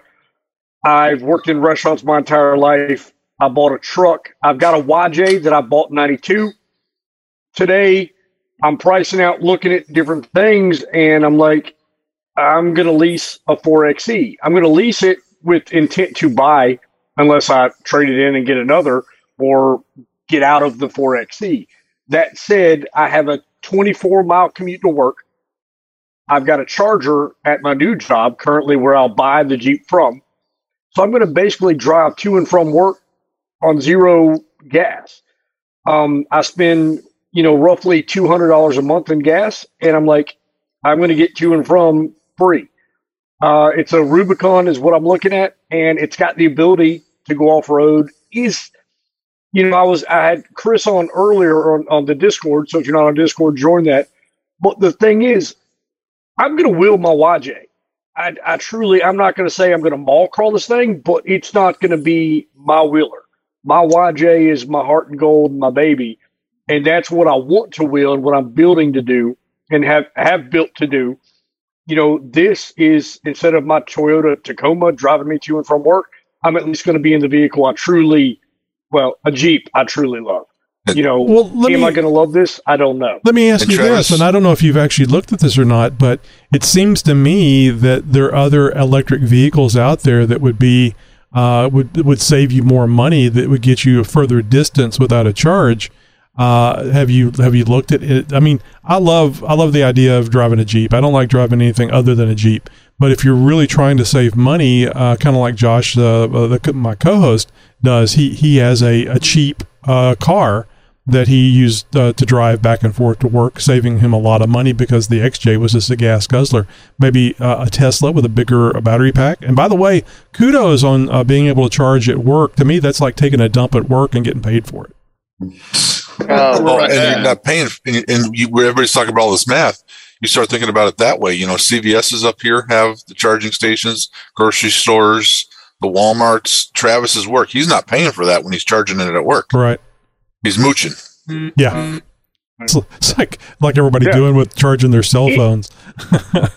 I've worked in restaurants my entire life. I bought a truck. I've got a YJ that I bought in '92. Today, I'm pricing out, looking at different things, and I'm like, I'm going to lease a 4XE. I'm going to lease it with intent to buy, unless I trade it in and get another, or get out of the 4XE. That said, I have a 24 mile commute to work. I've got a charger at my new job currently where I'll buy the Jeep from. So I'm going to basically drive to and from work on zero gas. Um, I spend, you know, roughly $200 a month in gas. And I'm like, I'm going to get to and from free. Uh, it's a Rubicon is what I'm looking at. And it's got the ability to go off road. Is you know, I was I had Chris on earlier on, on the Discord, so if you're not on Discord, join that. But the thing is, I'm going to wheel my YJ. I, I truly, I'm not going to say I'm going to mall crawl this thing, but it's not going to be my wheeler. My YJ is my heart and gold, my baby, and that's what I want to wheel and what I'm building to do and have have built to do. You know, this is instead of my Toyota Tacoma driving me to and from work, I'm at least going to be in the vehicle I truly, well, a Jeep I truly love. You know, Well, let am me- I going to love this? I don't know. Let me ask you this, and I don't know if you've actually looked at this or not, but it seems to me that there are other electric vehicles out there that would be uh, would would save you more money, that would get you a further distance without a charge. Uh, have you have you looked at it? I mean, I love I love the idea of driving a Jeep. I don't like driving anything other than a Jeep. But if you're really trying to save money, uh, kind of like Josh, uh, uh, the, my co-host, does, he he has a, a cheap uh, car that he used uh, to drive back and forth to work, saving him a lot of money because the XJ was just a gas guzzler. Maybe uh, a Tesla with a bigger battery pack. And by the way, kudos on uh, being able to charge at work. To me, that's like taking a dump at work and getting paid for it. well, and you're not paying, and, and you, where everybody's talking about all this math, you start thinking about it that way. You know, CVS's up here have the charging stations, grocery stores, the WalMarts. Travis's work, he's not paying for that when he's charging it at work. Right. He's mooching. Yeah. It's, it's like like everybody Yeah. doing with charging their cell phones.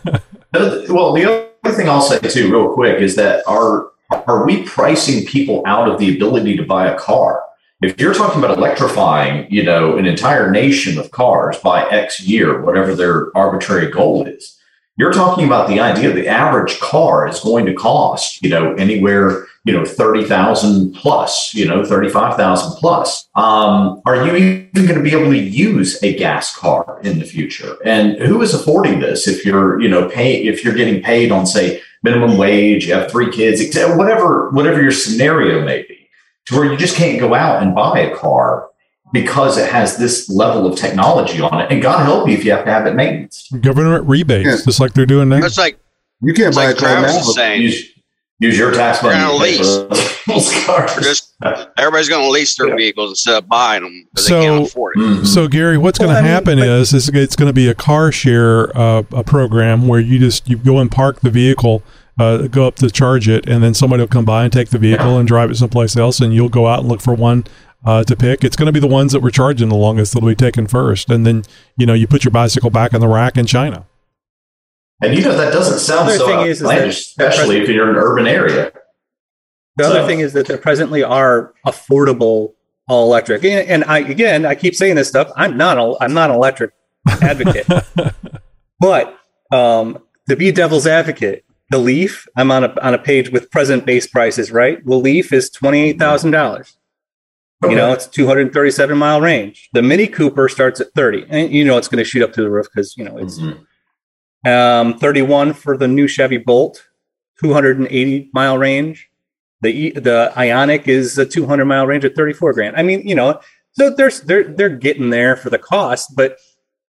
Well, the other thing I'll say too, real quick, is that are are we pricing people out of the ability to buy a car? If you're talking about electrifying, you know, an entire nation of cars by X year, whatever their arbitrary goal is, you're talking about the idea the average car is going to cost, you know, anywhere, you know, thirty thousand plus, you know, thirty five thousand plus. Um, are you even going to be able to use a gas car in the future? And who is affording this? If you're, you know, pay if you're getting paid on say minimum wage, you have three kids, whatever, whatever your scenario may be, to where you just can't go out and buy a car because it has this level of technology on it. And God help you if you have to have it maintenance. Government rebates, just like they're doing now. It's like you can't buy like a car Travis now. is saying. Use, use your tax We're money. gonna to pay for lease. cars. Just everybody's going to lease their vehicles instead of buying them because they can't afford it. Mm-hmm. so Gary, what's going to happen is, is it's going to be a car share uh, a program where you just you go and park the vehicle, uh, go up to charge it, and then somebody will come by and take the vehicle and drive it someplace else, and you'll go out and look for one uh, to pick. It's going to be the ones that we're charging the longest that'll be taken first, and then you know you put your bicycle back in the rack in China. And you know that doesn't sound Other so thing is- is especially if you're in an urban area. The other So- thing is that there presently are affordable all electric, and, and I again I keep saying this stuff. I'm not a, I'm not an electric advocate, but um, to be devil's advocate, the Leaf I'm on a on a page with present base prices. Right, the Leaf is twenty eight thousand dollars. You know, it's 237 mile range. The Mini Cooper starts at 30, and you know it's going to shoot up to the roof because you know it's um, 31 for the new Chevy Bolt, 280 mile range. The the Ioniq is a 200 mile range at 34 grand. I mean, you know, so there's they're they're getting there for the cost, but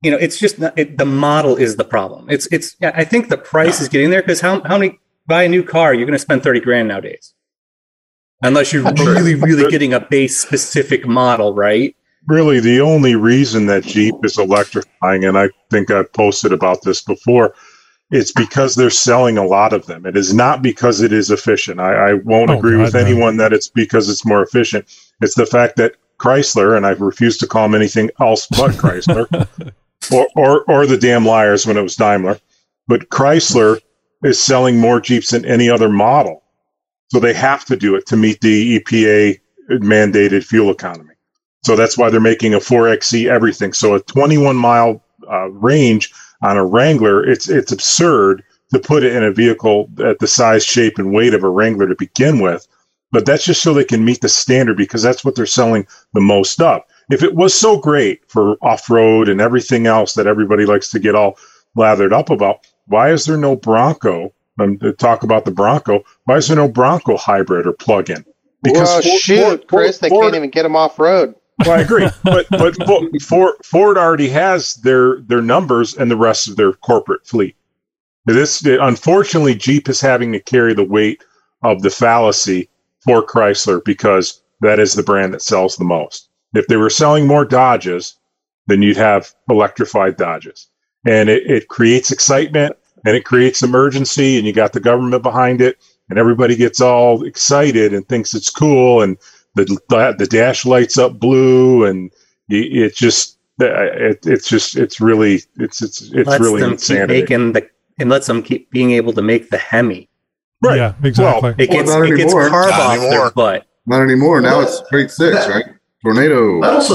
you know, it's just not, it, the model is the problem. It's it's I think the price is getting there because how how many buy a new car you're going to spend 30 grand nowadays, unless you're really really getting a base specific model, right? really the only reason that Jeep is electrifying, and I think I've posted about this before, it's because they're selling a lot of them. It is not because it is efficient. I, I won't Oh, agree God, with no. anyone that it's because it's more efficient. It's the fact that Chrysler, and I refuse to call them anything else but Chrysler, or, or or the damn liars when it was Daimler, but Chrysler is selling more Jeeps than any other model. So they have to do it to meet the EPA mandated fuel economy. So that's why they're making a 4XE everything. So a 21 mile uh, range on a Wrangler, it's it's absurd to put it in a vehicle at the size, shape, and weight of a Wrangler to begin with. But that's just so they can meet the standard because that's what they're selling the most of. If it was so great for off road and everything else that everybody likes to get all lathered up about, why is there no Bronco? Um, to talk about the Bronco, why is there no Bronco hybrid or plug-in? well, Ford- shoot, Ford- Chris, they Ford- can't even get them off road. well, I agree, but but Ford, Ford already has their their numbers and the rest of their corporate fleet. This unfortunately, Jeep is having to carry the weight of the fallacy for Chrysler because that is the brand that sells the most. If they were selling more Dodges, then you'd have electrified Dodges. And it, it creates excitement and it creates emergency, and you got the government behind it, and everybody gets all excited and thinks it's cool, and the the dash lights up blue, and it just uh, it, it's just it's really it's it's it's lets really them insanity. keep making the and lets them keep being able to make the Hemi. Right. Yeah, exactly. It gets Well, not it gets anymore. carb Not off their anymore. butt. Not anymore. Now it's straight six, That- right? Tornado. That also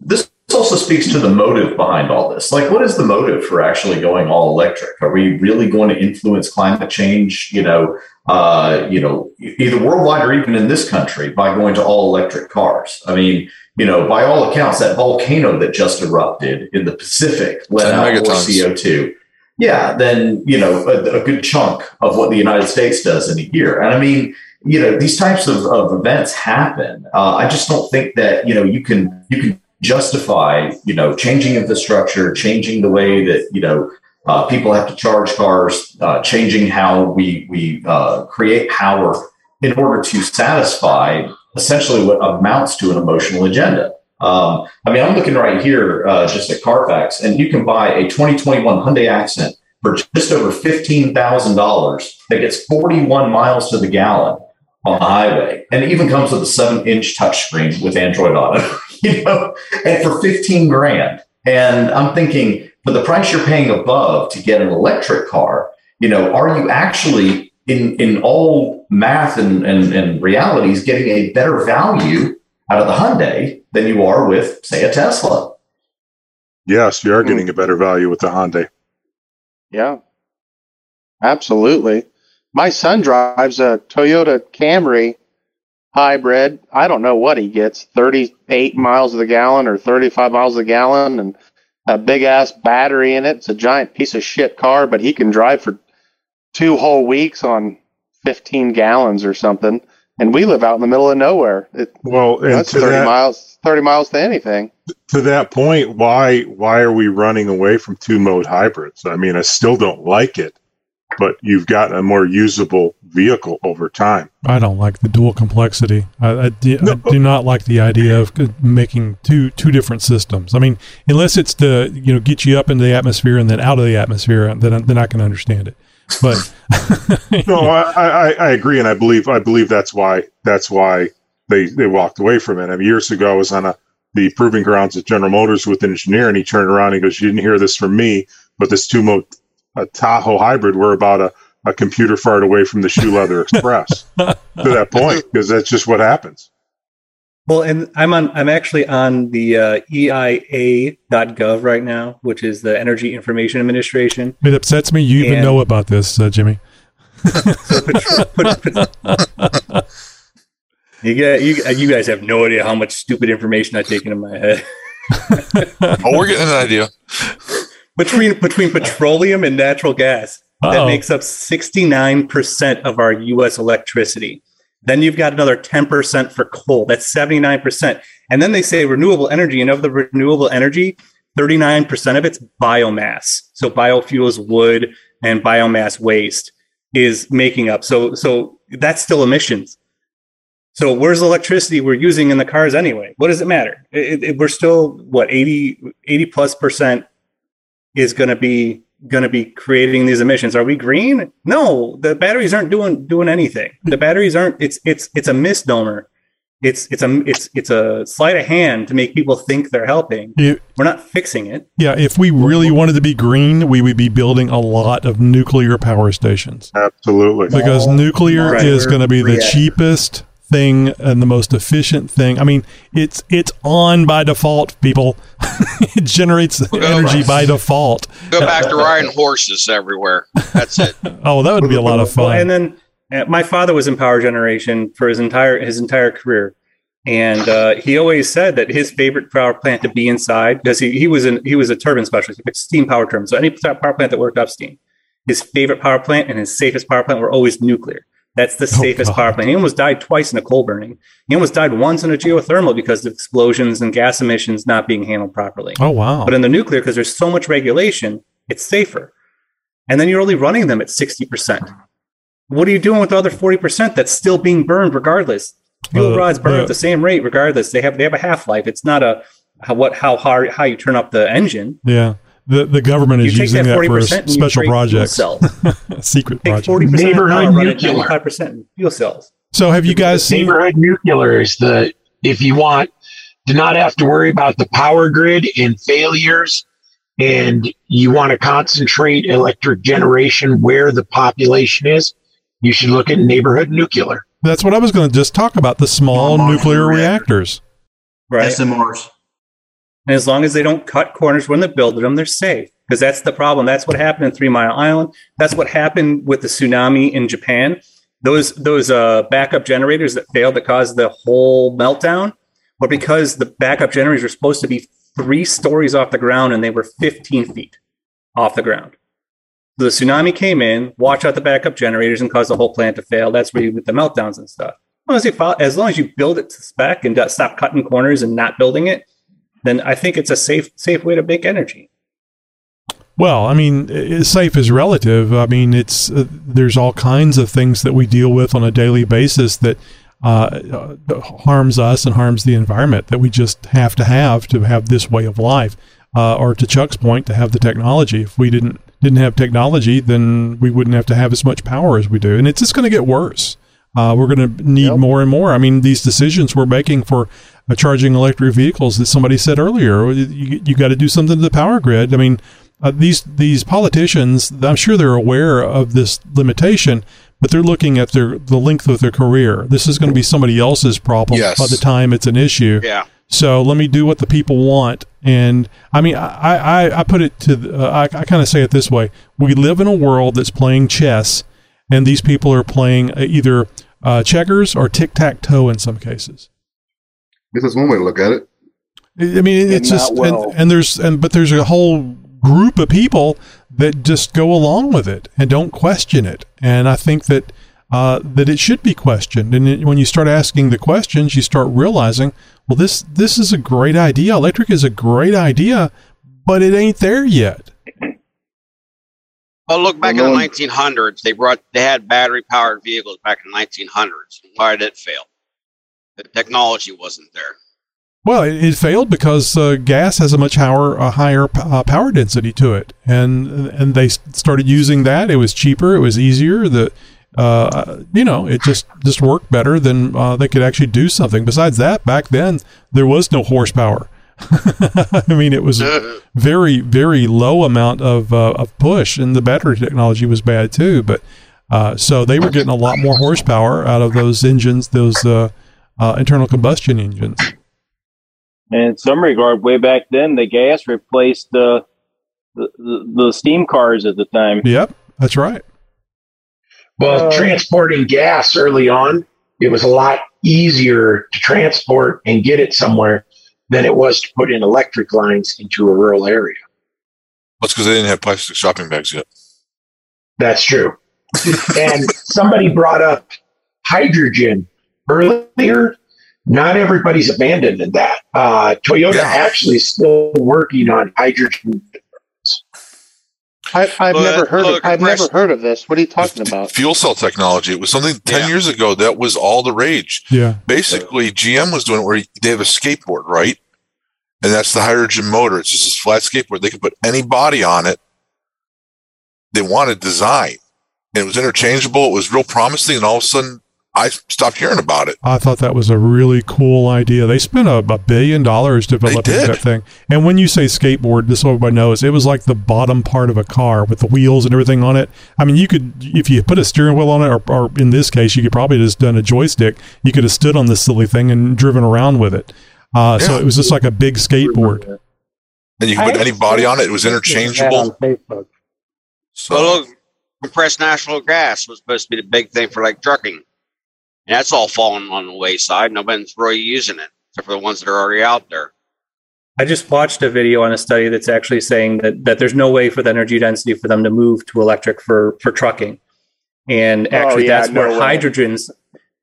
this also speaks to the motive behind all this. Like, what is the motive for actually going all electric? Are we really going to influence climate change? You know, uh, you know, either worldwide or even in this country by going to all electric cars. I mean, you know, by all accounts, that volcano that just erupted in the Pacific let 10 out more. CO two. Yeah, then you know a, a good chunk of what the United States does in a year. And I mean, you know, these types of, of events happen. Uh, I just don't think that you know you can you can justify you know changing infrastructure, changing the way that you know uh, people have to charge cars, uh, changing how we we uh, create power in order to satisfy essentially what amounts to an emotional agenda. Um, I mean, I'm looking right here uh, just at Carfax, and you can buy a 2021 Hyundai Accent for just over fifteen thousand dollars that gets 41 miles to the gallon on the highway, and it even comes with a seven-inch touchscreen with Android Auto. You know, and for 15 grand. And I'm thinking, for the price you're paying above to get an electric car, you know, are you actually in in all math and, and, and realities getting a better value out of the Hyundai than you are with, say, a Tesla? Yes, you are hmm. getting a better value with the Hyundai. Yeah, absolutely. My son drives a Toyota Camry hybrid. I don't know what he gets 38 miles of the gallon or 35 miles of the gallon and a big ass battery in it. It's a giant piece of shit car, but he can drive for two whole weeks on 15 gallons or something. And we live out in the middle of nowhere. It, Well, and that's 30 that- miles, 30 miles to anything. To that point, why why are we running away from two mode hybrids? I mean, I still don't like it, but you've got a more usable vehicle over time. I don't like the dual complexity. I, I, do, I do not like the idea of making two two different systems. I mean, unless it's to you know get you up into the atmosphere and then out of the atmosphere, then then I can understand it. But no, I, I, I agree, and I believe I believe that's why that's why they they walked away from it. I mean, years ago, I was on a the proving grounds at General Motors with an engineer, and he turned around and he goes, "You didn't hear this from me, but this two mode a Tahoe hybrid, we're about a, a computer fart away from the shoe leather express." to that point, because that's just what happens. Well, and I'm on. I'm actually on the uh, EIA.gov right now, which is the Energy Information Administration. it upsets me you even know about this, uh, Jimmy. You get you. You guys have no idea how much stupid information I take into my head. oh, we're getting an idea. between between petroleum and natural gas, that Uh-oh. makes up sixty nine percent of our U.S. electricity. Then you've got another ten percent for coal. That's seventy nine percent. And then they say renewable energy, and of the renewable energy, thirty nine percent of it's biomass. So biofuels, wood, and biomass waste is making up. So so that's still emissions. So where's the electricity we're using in the cars anyway? What does it matter? It, it- we're still what 80, 80 plus percent is going to be going to be creating these emissions. Are we green? No, the batteries aren't doing doing anything. The batteries aren't. It's it's it's a misnomer. It's it's a it's it's a sleight of hand to make people think they're helping. You- We're not fixing it. Yeah, if we really wanted to be green, we would be building a lot of nuclear power stations. Absolutely. Because nuclear Right. is going to be the React. cheapest thing and the most efficient thing. I mean, it's it's on by default, people. it generates energy by default. Go back to riding horses everywhere. That's it. Oh, that would be a lot of fun. and then uh, my father was in power generation for his entire his entire career, and uh, he always said that his favorite power plant to be inside because he, he was in he was a turbine specialist, he steam power turbine. So any power plant that worked off steam, his favorite power plant and his safest power plant were always nuclear. That's the safest power plant. He almost died twice in a coal burning. He almost died once in a geothermal because of explosions and gas emissions not being handled properly. oh wow. But in the nuclear, because there's so much regulation, it's safer. And then you're only running them at 60%. What are you doing with the other 40% that's still being burned regardless? Fuel Uh, rods burn the- at the same rate regardless. They have they have a half life. It's not a how what how hard how you turn up the engine. Yeah. The the government is using that that, for 40% and you special projects. Secret Take project. forty percent Neighborhood nuclear. ninety five percent fuel cells. So have you guys seen neighborhood nuclear is the if you want to not have to worry about the power grid and failures and you want to concentrate electric generation where the population is you should look at neighborhood nuclear That's what I was going to just talk about the small nuclear reactors. Right. SMRs. And as long as they don't cut corners when they're building them, they're safe. Because that's the problem. That's what happened in Three Mile Island. That's what happened with the tsunami in Japan. Those those uh, backup generators that failed that caused the whole meltdown were because the backup generators were supposed to be three stories off the ground and they were 15 feet off the ground. So the tsunami came in, watched out the backup generators, and caused the whole plant to fail. That's where you get the meltdowns and stuff. As long as, you follow, as long as you build it to spec and stop cutting corners and not building it, then I think it's a safe safe way to make energy. Well, I mean, safe is relative. I mean, it's uh, there's all kinds of things that we deal with on a daily basis that uh, uh, harms us and harms the environment that we just have to have to have this way of life. Uh, or to Chuck's point, to have the technology. If we didn't didn't have technology, then we wouldn't have to have as much power as we do, and it's just going to get worse. Uh, we're going to need more and more. I mean, these decisions we're making for charging electric vehicles that somebody said earlier, you, you got to do something to the power grid. I mean, uh, these these politicians, I'm sure they're aware of this limitation, but they're looking at their the length of their career. This is going to be somebody else's problem Yes. by the time it's an issue. Yeah. So let me do what the people want. And I mean, I, I, I put it to, the- uh, I, I kind of say it this way. We live in a world that's playing chess, and these people are playing uh, either uh, checkers or tic tac toe in some cases. This is one way to look at it. I mean, it's not just, well. and, and there's, and, but there's a whole group of people that just go along with it and don't question it. And I think that, uh, that it should be questioned. And it, when you start asking the questions, you start realizing, well, this, this is a great idea. Electric is a great idea, but it ain't there yet. Well, look back Well, in the 1900s. They brought they had battery powered vehicles back in the 1900s. Why did it fail? The technology wasn't there. Well, it, it failed because uh, gas has a much higher, a higher p- uh, power density to it, and and they started using that. It was cheaper, it was easier. The uh, you know, it just just worked better than uh, they could actually do something. Besides that, back then there was no horsepower. I mean, it was a very very low amount of uh, of push, and the battery technology was bad too. But uh, so they were getting a lot more horsepower out of those engines, those uh, uh, internal combustion engines. And in some regard, way back then, the gas replaced the the, the, the steam cars at the time. Yep, that's right. well transporting gas early on it was a lot easier to transport and get it somewhere than it was to put in electric lines into a rural area That's because they didn't have plastic shopping bags yet. That's true. and somebody brought up hydrogen earlier. Not everybody's abandoning that. Uh, Toyota actually is still working on hydrogen. I, I've But never heard. look, of, I've never heard of this. What are you talking about? Fuel cell technology. It was something 10 years ago that was all the rage. Yeah. Basically, GM was doing it where they have a skateboard, right? And that's the hydrogen motor. It's just this flat skateboard. They could put any body on it they wanted design. And it was interchangeable. It was real promising. And all of a sudden, I stopped hearing about it. I thought that was a really cool idea. They spent a, a billion dollars developing that thing. And when you say skateboard, this everybody knows, it was like the bottom part of a car with the wheels and everything on it. I mean, you could, if you put a steering wheel on it, or, or in this case, you could probably just done a joystick. You could have stood on this silly thing and driven around with it. Uh, So it was just like a big skateboard. And you could put any body on it. It was interchangeable. So look, compressed natural gas was supposed to be the big thing for like trucking. And that's all fallen on the wayside. Nobody's really using it, except for the ones that are already out there. I just watched a video on a study that's actually saying that that there's no way for the energy density for them to move to electric for for trucking, and Oh, actually yeah, that's no where way. hydrogen's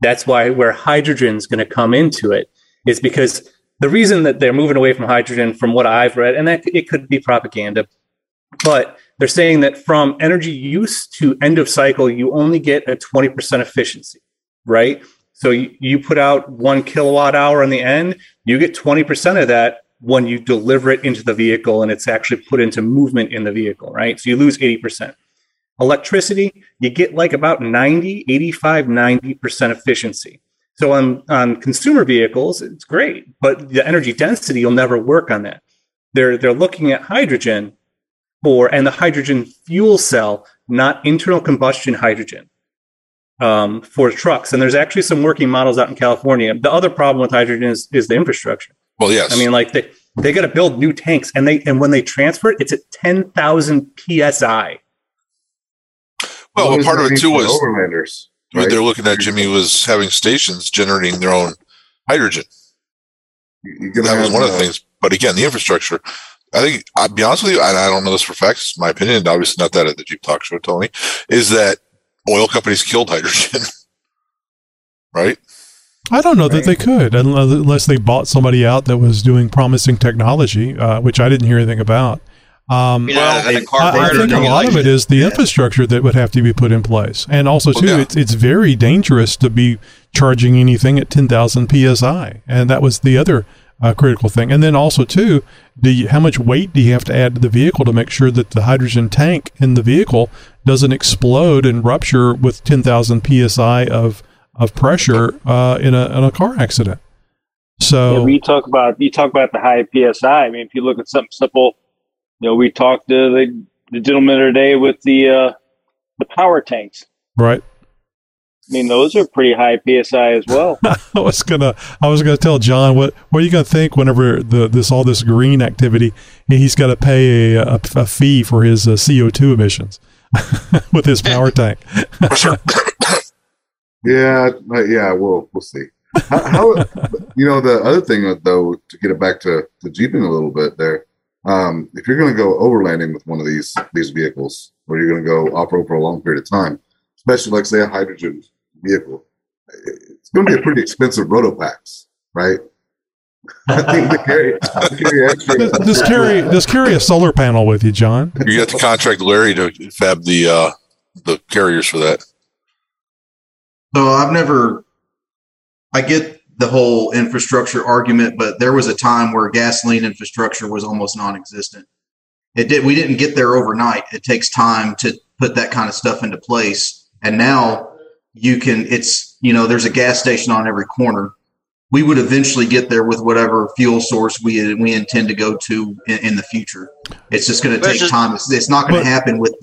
that's why where hydrogen's going to come into it is because the reason that they're moving away from hydrogen, from what I've read, and that it could be propaganda, but they're saying that from energy use to end of cycle, you only get a 20% efficiency, right? So you, put out one kilowatt hour on the end, you get 20% of that when you deliver it into the vehicle and it's actually put into movement in the vehicle, right? So you lose 80%. Electricity, you get like about 90, 85, 90% efficiency. So on, on consumer vehicles, it's great, but the energy density, you'll never work on that. They're, they're looking at hydrogen for, and the hydrogen fuel cell, not internal combustion hydrogen um, for trucks. And there's actually some working models out in California. The other problem with hydrogen is, is the infrastructure. Well, yes. I mean, like they, they got to build new tanks and they, and when they transfer it, it's at 10,000 PSI. Well, What a does part of it too was overlanders. Right? they're looking at Jimmy was having stations generating their own hydrogen. You can that was have, one of the things. But again, the infrastructure. I think I'll be honest with you, and I don't know this for facts. It's my opinion, obviously not that at the Jeep Talk Show, Tony, is that oil companies killed hydrogen. right? I don't know that they could unless they bought somebody out that was doing promising technology, uh, which I didn't hear anything about. Um, You know, I, the I think a lot of it is the infrastructure that would have to be put in place, and also too, it's it's very dangerous to be charging anything at ten thousand psi, and that was the other uh, critical thing. And then also too, do you, how much weight do you have to add to the vehicle to make sure that the hydrogen tank in the vehicle doesn't explode and rupture with ten thousand psi of of pressure uh, in a in a car accident? So Yeah, you talk about you talk about the high psi. I mean, if you look at something simple, you know, we talked to the, the gentleman today with the uh, the power tanks. right. I mean, those are pretty high psi as well. I was gonna I was gonna tell John what what are you gonna think whenever the this all this green activity he's got to pay a, a, a fee for his uh, CO two emissions with his power tank. Yeah, uh, yeah, we'll we'll see. How, how you know the other thing though to get it back to the jeeping a little bit there. Um, if you're going to go overlanding with one of these these vehicles, or you're going to go off road for a long period of time, especially like say a hydrogen vehicle, it's going to be a pretty expensive Rotopax, right? I think to carry, to carry extra. just carry just carry a solar panel with you, John. You have to contract Larry to fab the uh, the carriers for that. So I've never, I get the whole infrastructure argument, but there was a time where gasoline infrastructure was almost non-existent. It did. We didn't get there overnight. It takes time to put that kind of stuff into place. And now you can. It's you know, there's a gas station on every corner. We would eventually get there with whatever fuel source we we intend to go to in, in the future. It's just going to take just- time. It's, it's not going to happen with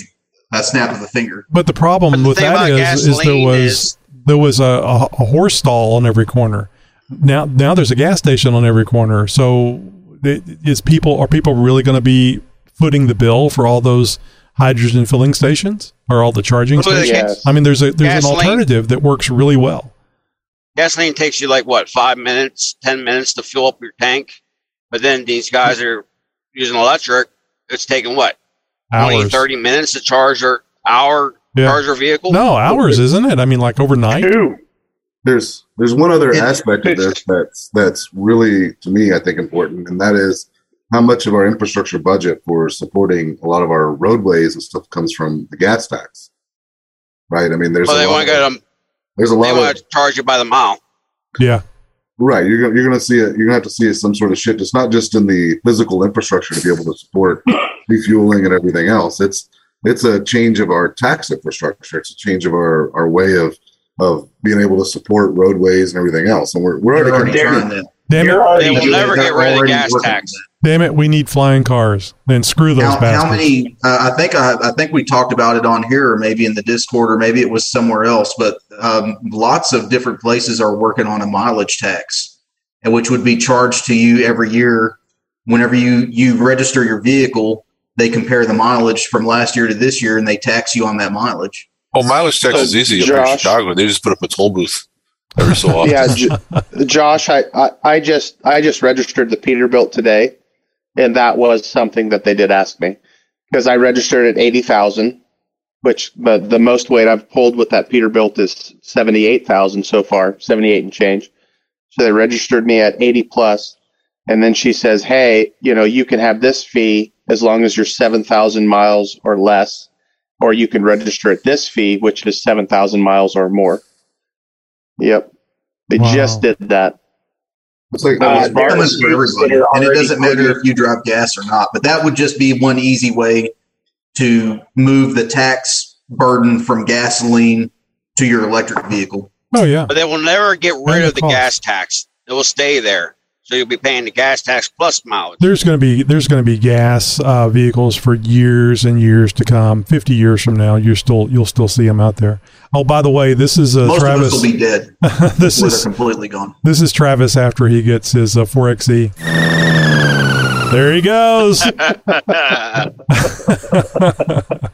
a snap of a finger. But the problem with thing that about is, is there was is- there was a, a, a horse stall on every corner. Now now there's a gas station on every corner. So it- is people are people really going to be footing the bill for all those hydrogen filling stations or all the charging stations? can't- I mean, there's a there's an alternative that works really well. Gasoline takes you like what five minutes, ten minutes to fill up your tank, but then these guys are using electric. It's taking what 20, 30 minutes to charge their hour Yeah. charge their vehicle. No, hours, isn't it? I mean, like overnight. There's there's one other aspect of this that's that's really to me I think important, and that is how much of our infrastructure budget for supporting a lot of our roadways and stuff comes from the gas tax. Right. I mean, there's well, a they lot want to get them. there's a They lot of want to charge you by the mile. Yeah. Right. You're gonna, you're going to see it. You're going to have to see some sort of shift. It's not just in the physical infrastructure to be able to support refueling and everything else. It's it's a change of our tax infrastructure. It's a change of our, our way of of being able to support roadways and everything else. And we're we're already, already kind of- trying that. Damn it! They will never get rid of the gas tax. Damn it! We need flying cars. Then screw those How, how many? Uh, I think I, I think we talked about it on here, or maybe in the Discord, or maybe it was somewhere else. But um, lots of different places are working on a mileage tax, and which would be charged to you every year. Whenever you you register your vehicle, they compare the mileage from last year to this year, and they tax you on that mileage. Oh, mileage tax So, is easy up in Chicago. They just put up a toll booth every so often. yeah, J- Josh, I, I, I just I just registered the Peterbilt today, and that was something that they did ask me because I registered at eighty thousand, which but the most weight I've pulled with that Peterbilt is seventy eight thousand so far, seventy eight and change. So they registered me at eighty plus, and then she says, "Hey, you know, you can have this fee as long as you're seven thousand miles or less, or you can register at this fee, which is seven thousand miles or more." Yep. They Wow. just did that. It's like Uh, it's common for everybody, and it doesn't matter if you drive gas or not. But that would just be one easy way to move the tax burden from gasoline to your electric vehicle. Oh yeah. But they will never get rid And of the the cost. gas tax. It will stay there. So you'll be paying the gas tax plus mileage. There's going to be there's going to be gas uh, vehicles for years and years to come. Fifty years from now, you still you'll still see them out there. Oh, by the way, this is uh, Most Travis. of us will be dead this is completely gone. this is Travis after he gets his uh, 4xe. There he goes.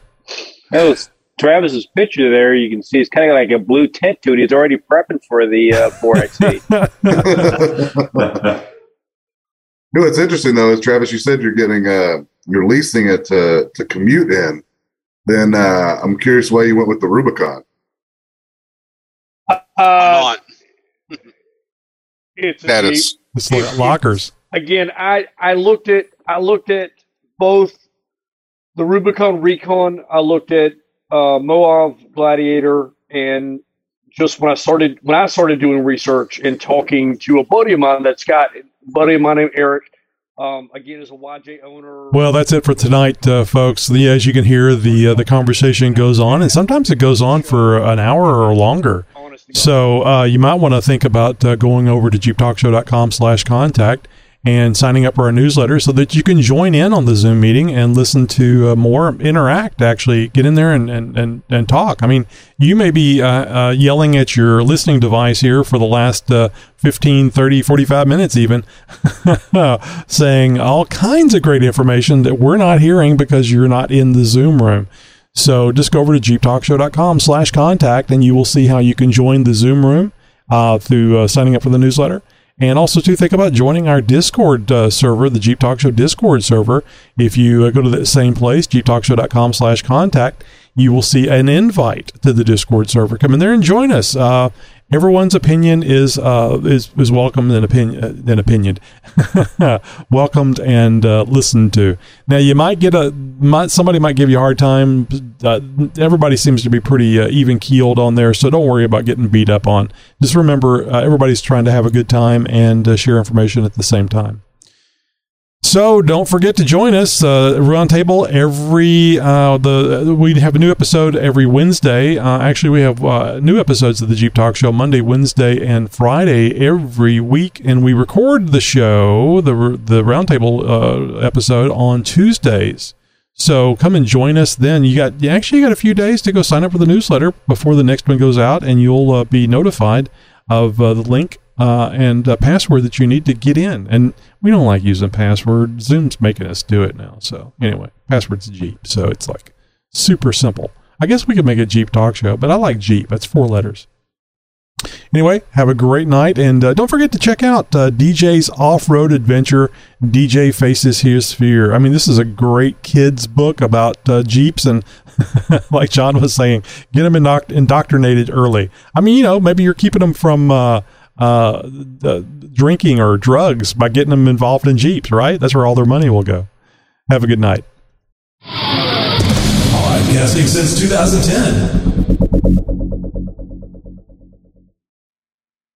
That was Travis's picture there. You can see it's kind of like a blue tint to it. He's already prepping for the uh, 4XE. You know what's interesting though is Travis, you said you're getting uh you're leasing it to to commute in. Then uh I'm curious why you went with the Rubicon. Uh, it's a That Jeep. is- It's like lockers. again, I I looked at I looked at both the Rubicon Recon. I looked at uh, Moab Gladiator, and just when I started when I started doing research and talking to a buddy of mine that's got buddy of mine named Eric. Um, again, is a YJ owner. Well, that's it for tonight, uh, folks. The, as you can hear, the uh, the conversation goes on, and sometimes it goes on for an hour or longer. So uh, you might want to think about uh, going over to jeeptalkshow.com slash contact and signing up for our newsletter so that you can join in on the Zoom meeting and listen to uh, more, interact, actually get in there and, and, and, and talk. I mean, you may be uh, uh, yelling at your listening device here for the last uh, 15, 30, 45 minutes even, saying all kinds of great information that we're not hearing because you're not in the Zoom room. So just go over to jeeptalkshow.com slash contact and you will see how you can join the Zoom room uh, through uh, signing up for the newsletter. And also to think about joining our Discord uh, server, the Jeep Talk Show Discord server. If you uh, go to the same place, jeeptalkshow.com slash contact, you will see an invite to the Discord server. Come in there and join us. Uh, everyone's opinion is uh, is is welcomed and opinion uh, and opinioned, welcomed and uh, listened to. Now you might get a might, somebody might give you a hard time. Uh, everybody seems to be pretty uh, even keeled on there, so don't worry about getting beat up on. Just remember, uh, everybody's trying to have a good time and share information at the same time. So don't forget to join us. Uh, Roundtable every uh, the we have a new episode every Wednesday. Uh, actually, we have uh, new episodes of the Jeep Talk Show Monday, Wednesday, and Friday every week, and we record the show the the Roundtable uh, episode on Tuesdays. So come and join us then. You got you actually got a few days to go sign up for the newsletter before the next one goes out, and you'll uh, be notified of uh, the link uh, and uh, password that you need to get in. And we don't like using password. Zoom's making us do it now. So anyway, password's Jeep. So it's like super simple. I guess we could make a Jeep talk show, but I like Jeep. That's four letters. Anyway, have a great night, and uh, don't forget to check out uh, DJ's off-road adventure. DJ faces his fear. I mean, this is a great kids book about uh, Jeeps, and like John was saying, get them indoct- indoctrinated early. I mean, you know, maybe you're keeping them from uh, uh, drinking or drugs by getting them involved in Jeeps, right? That's where all their money will go. Have a good night. Podcasting since 2010.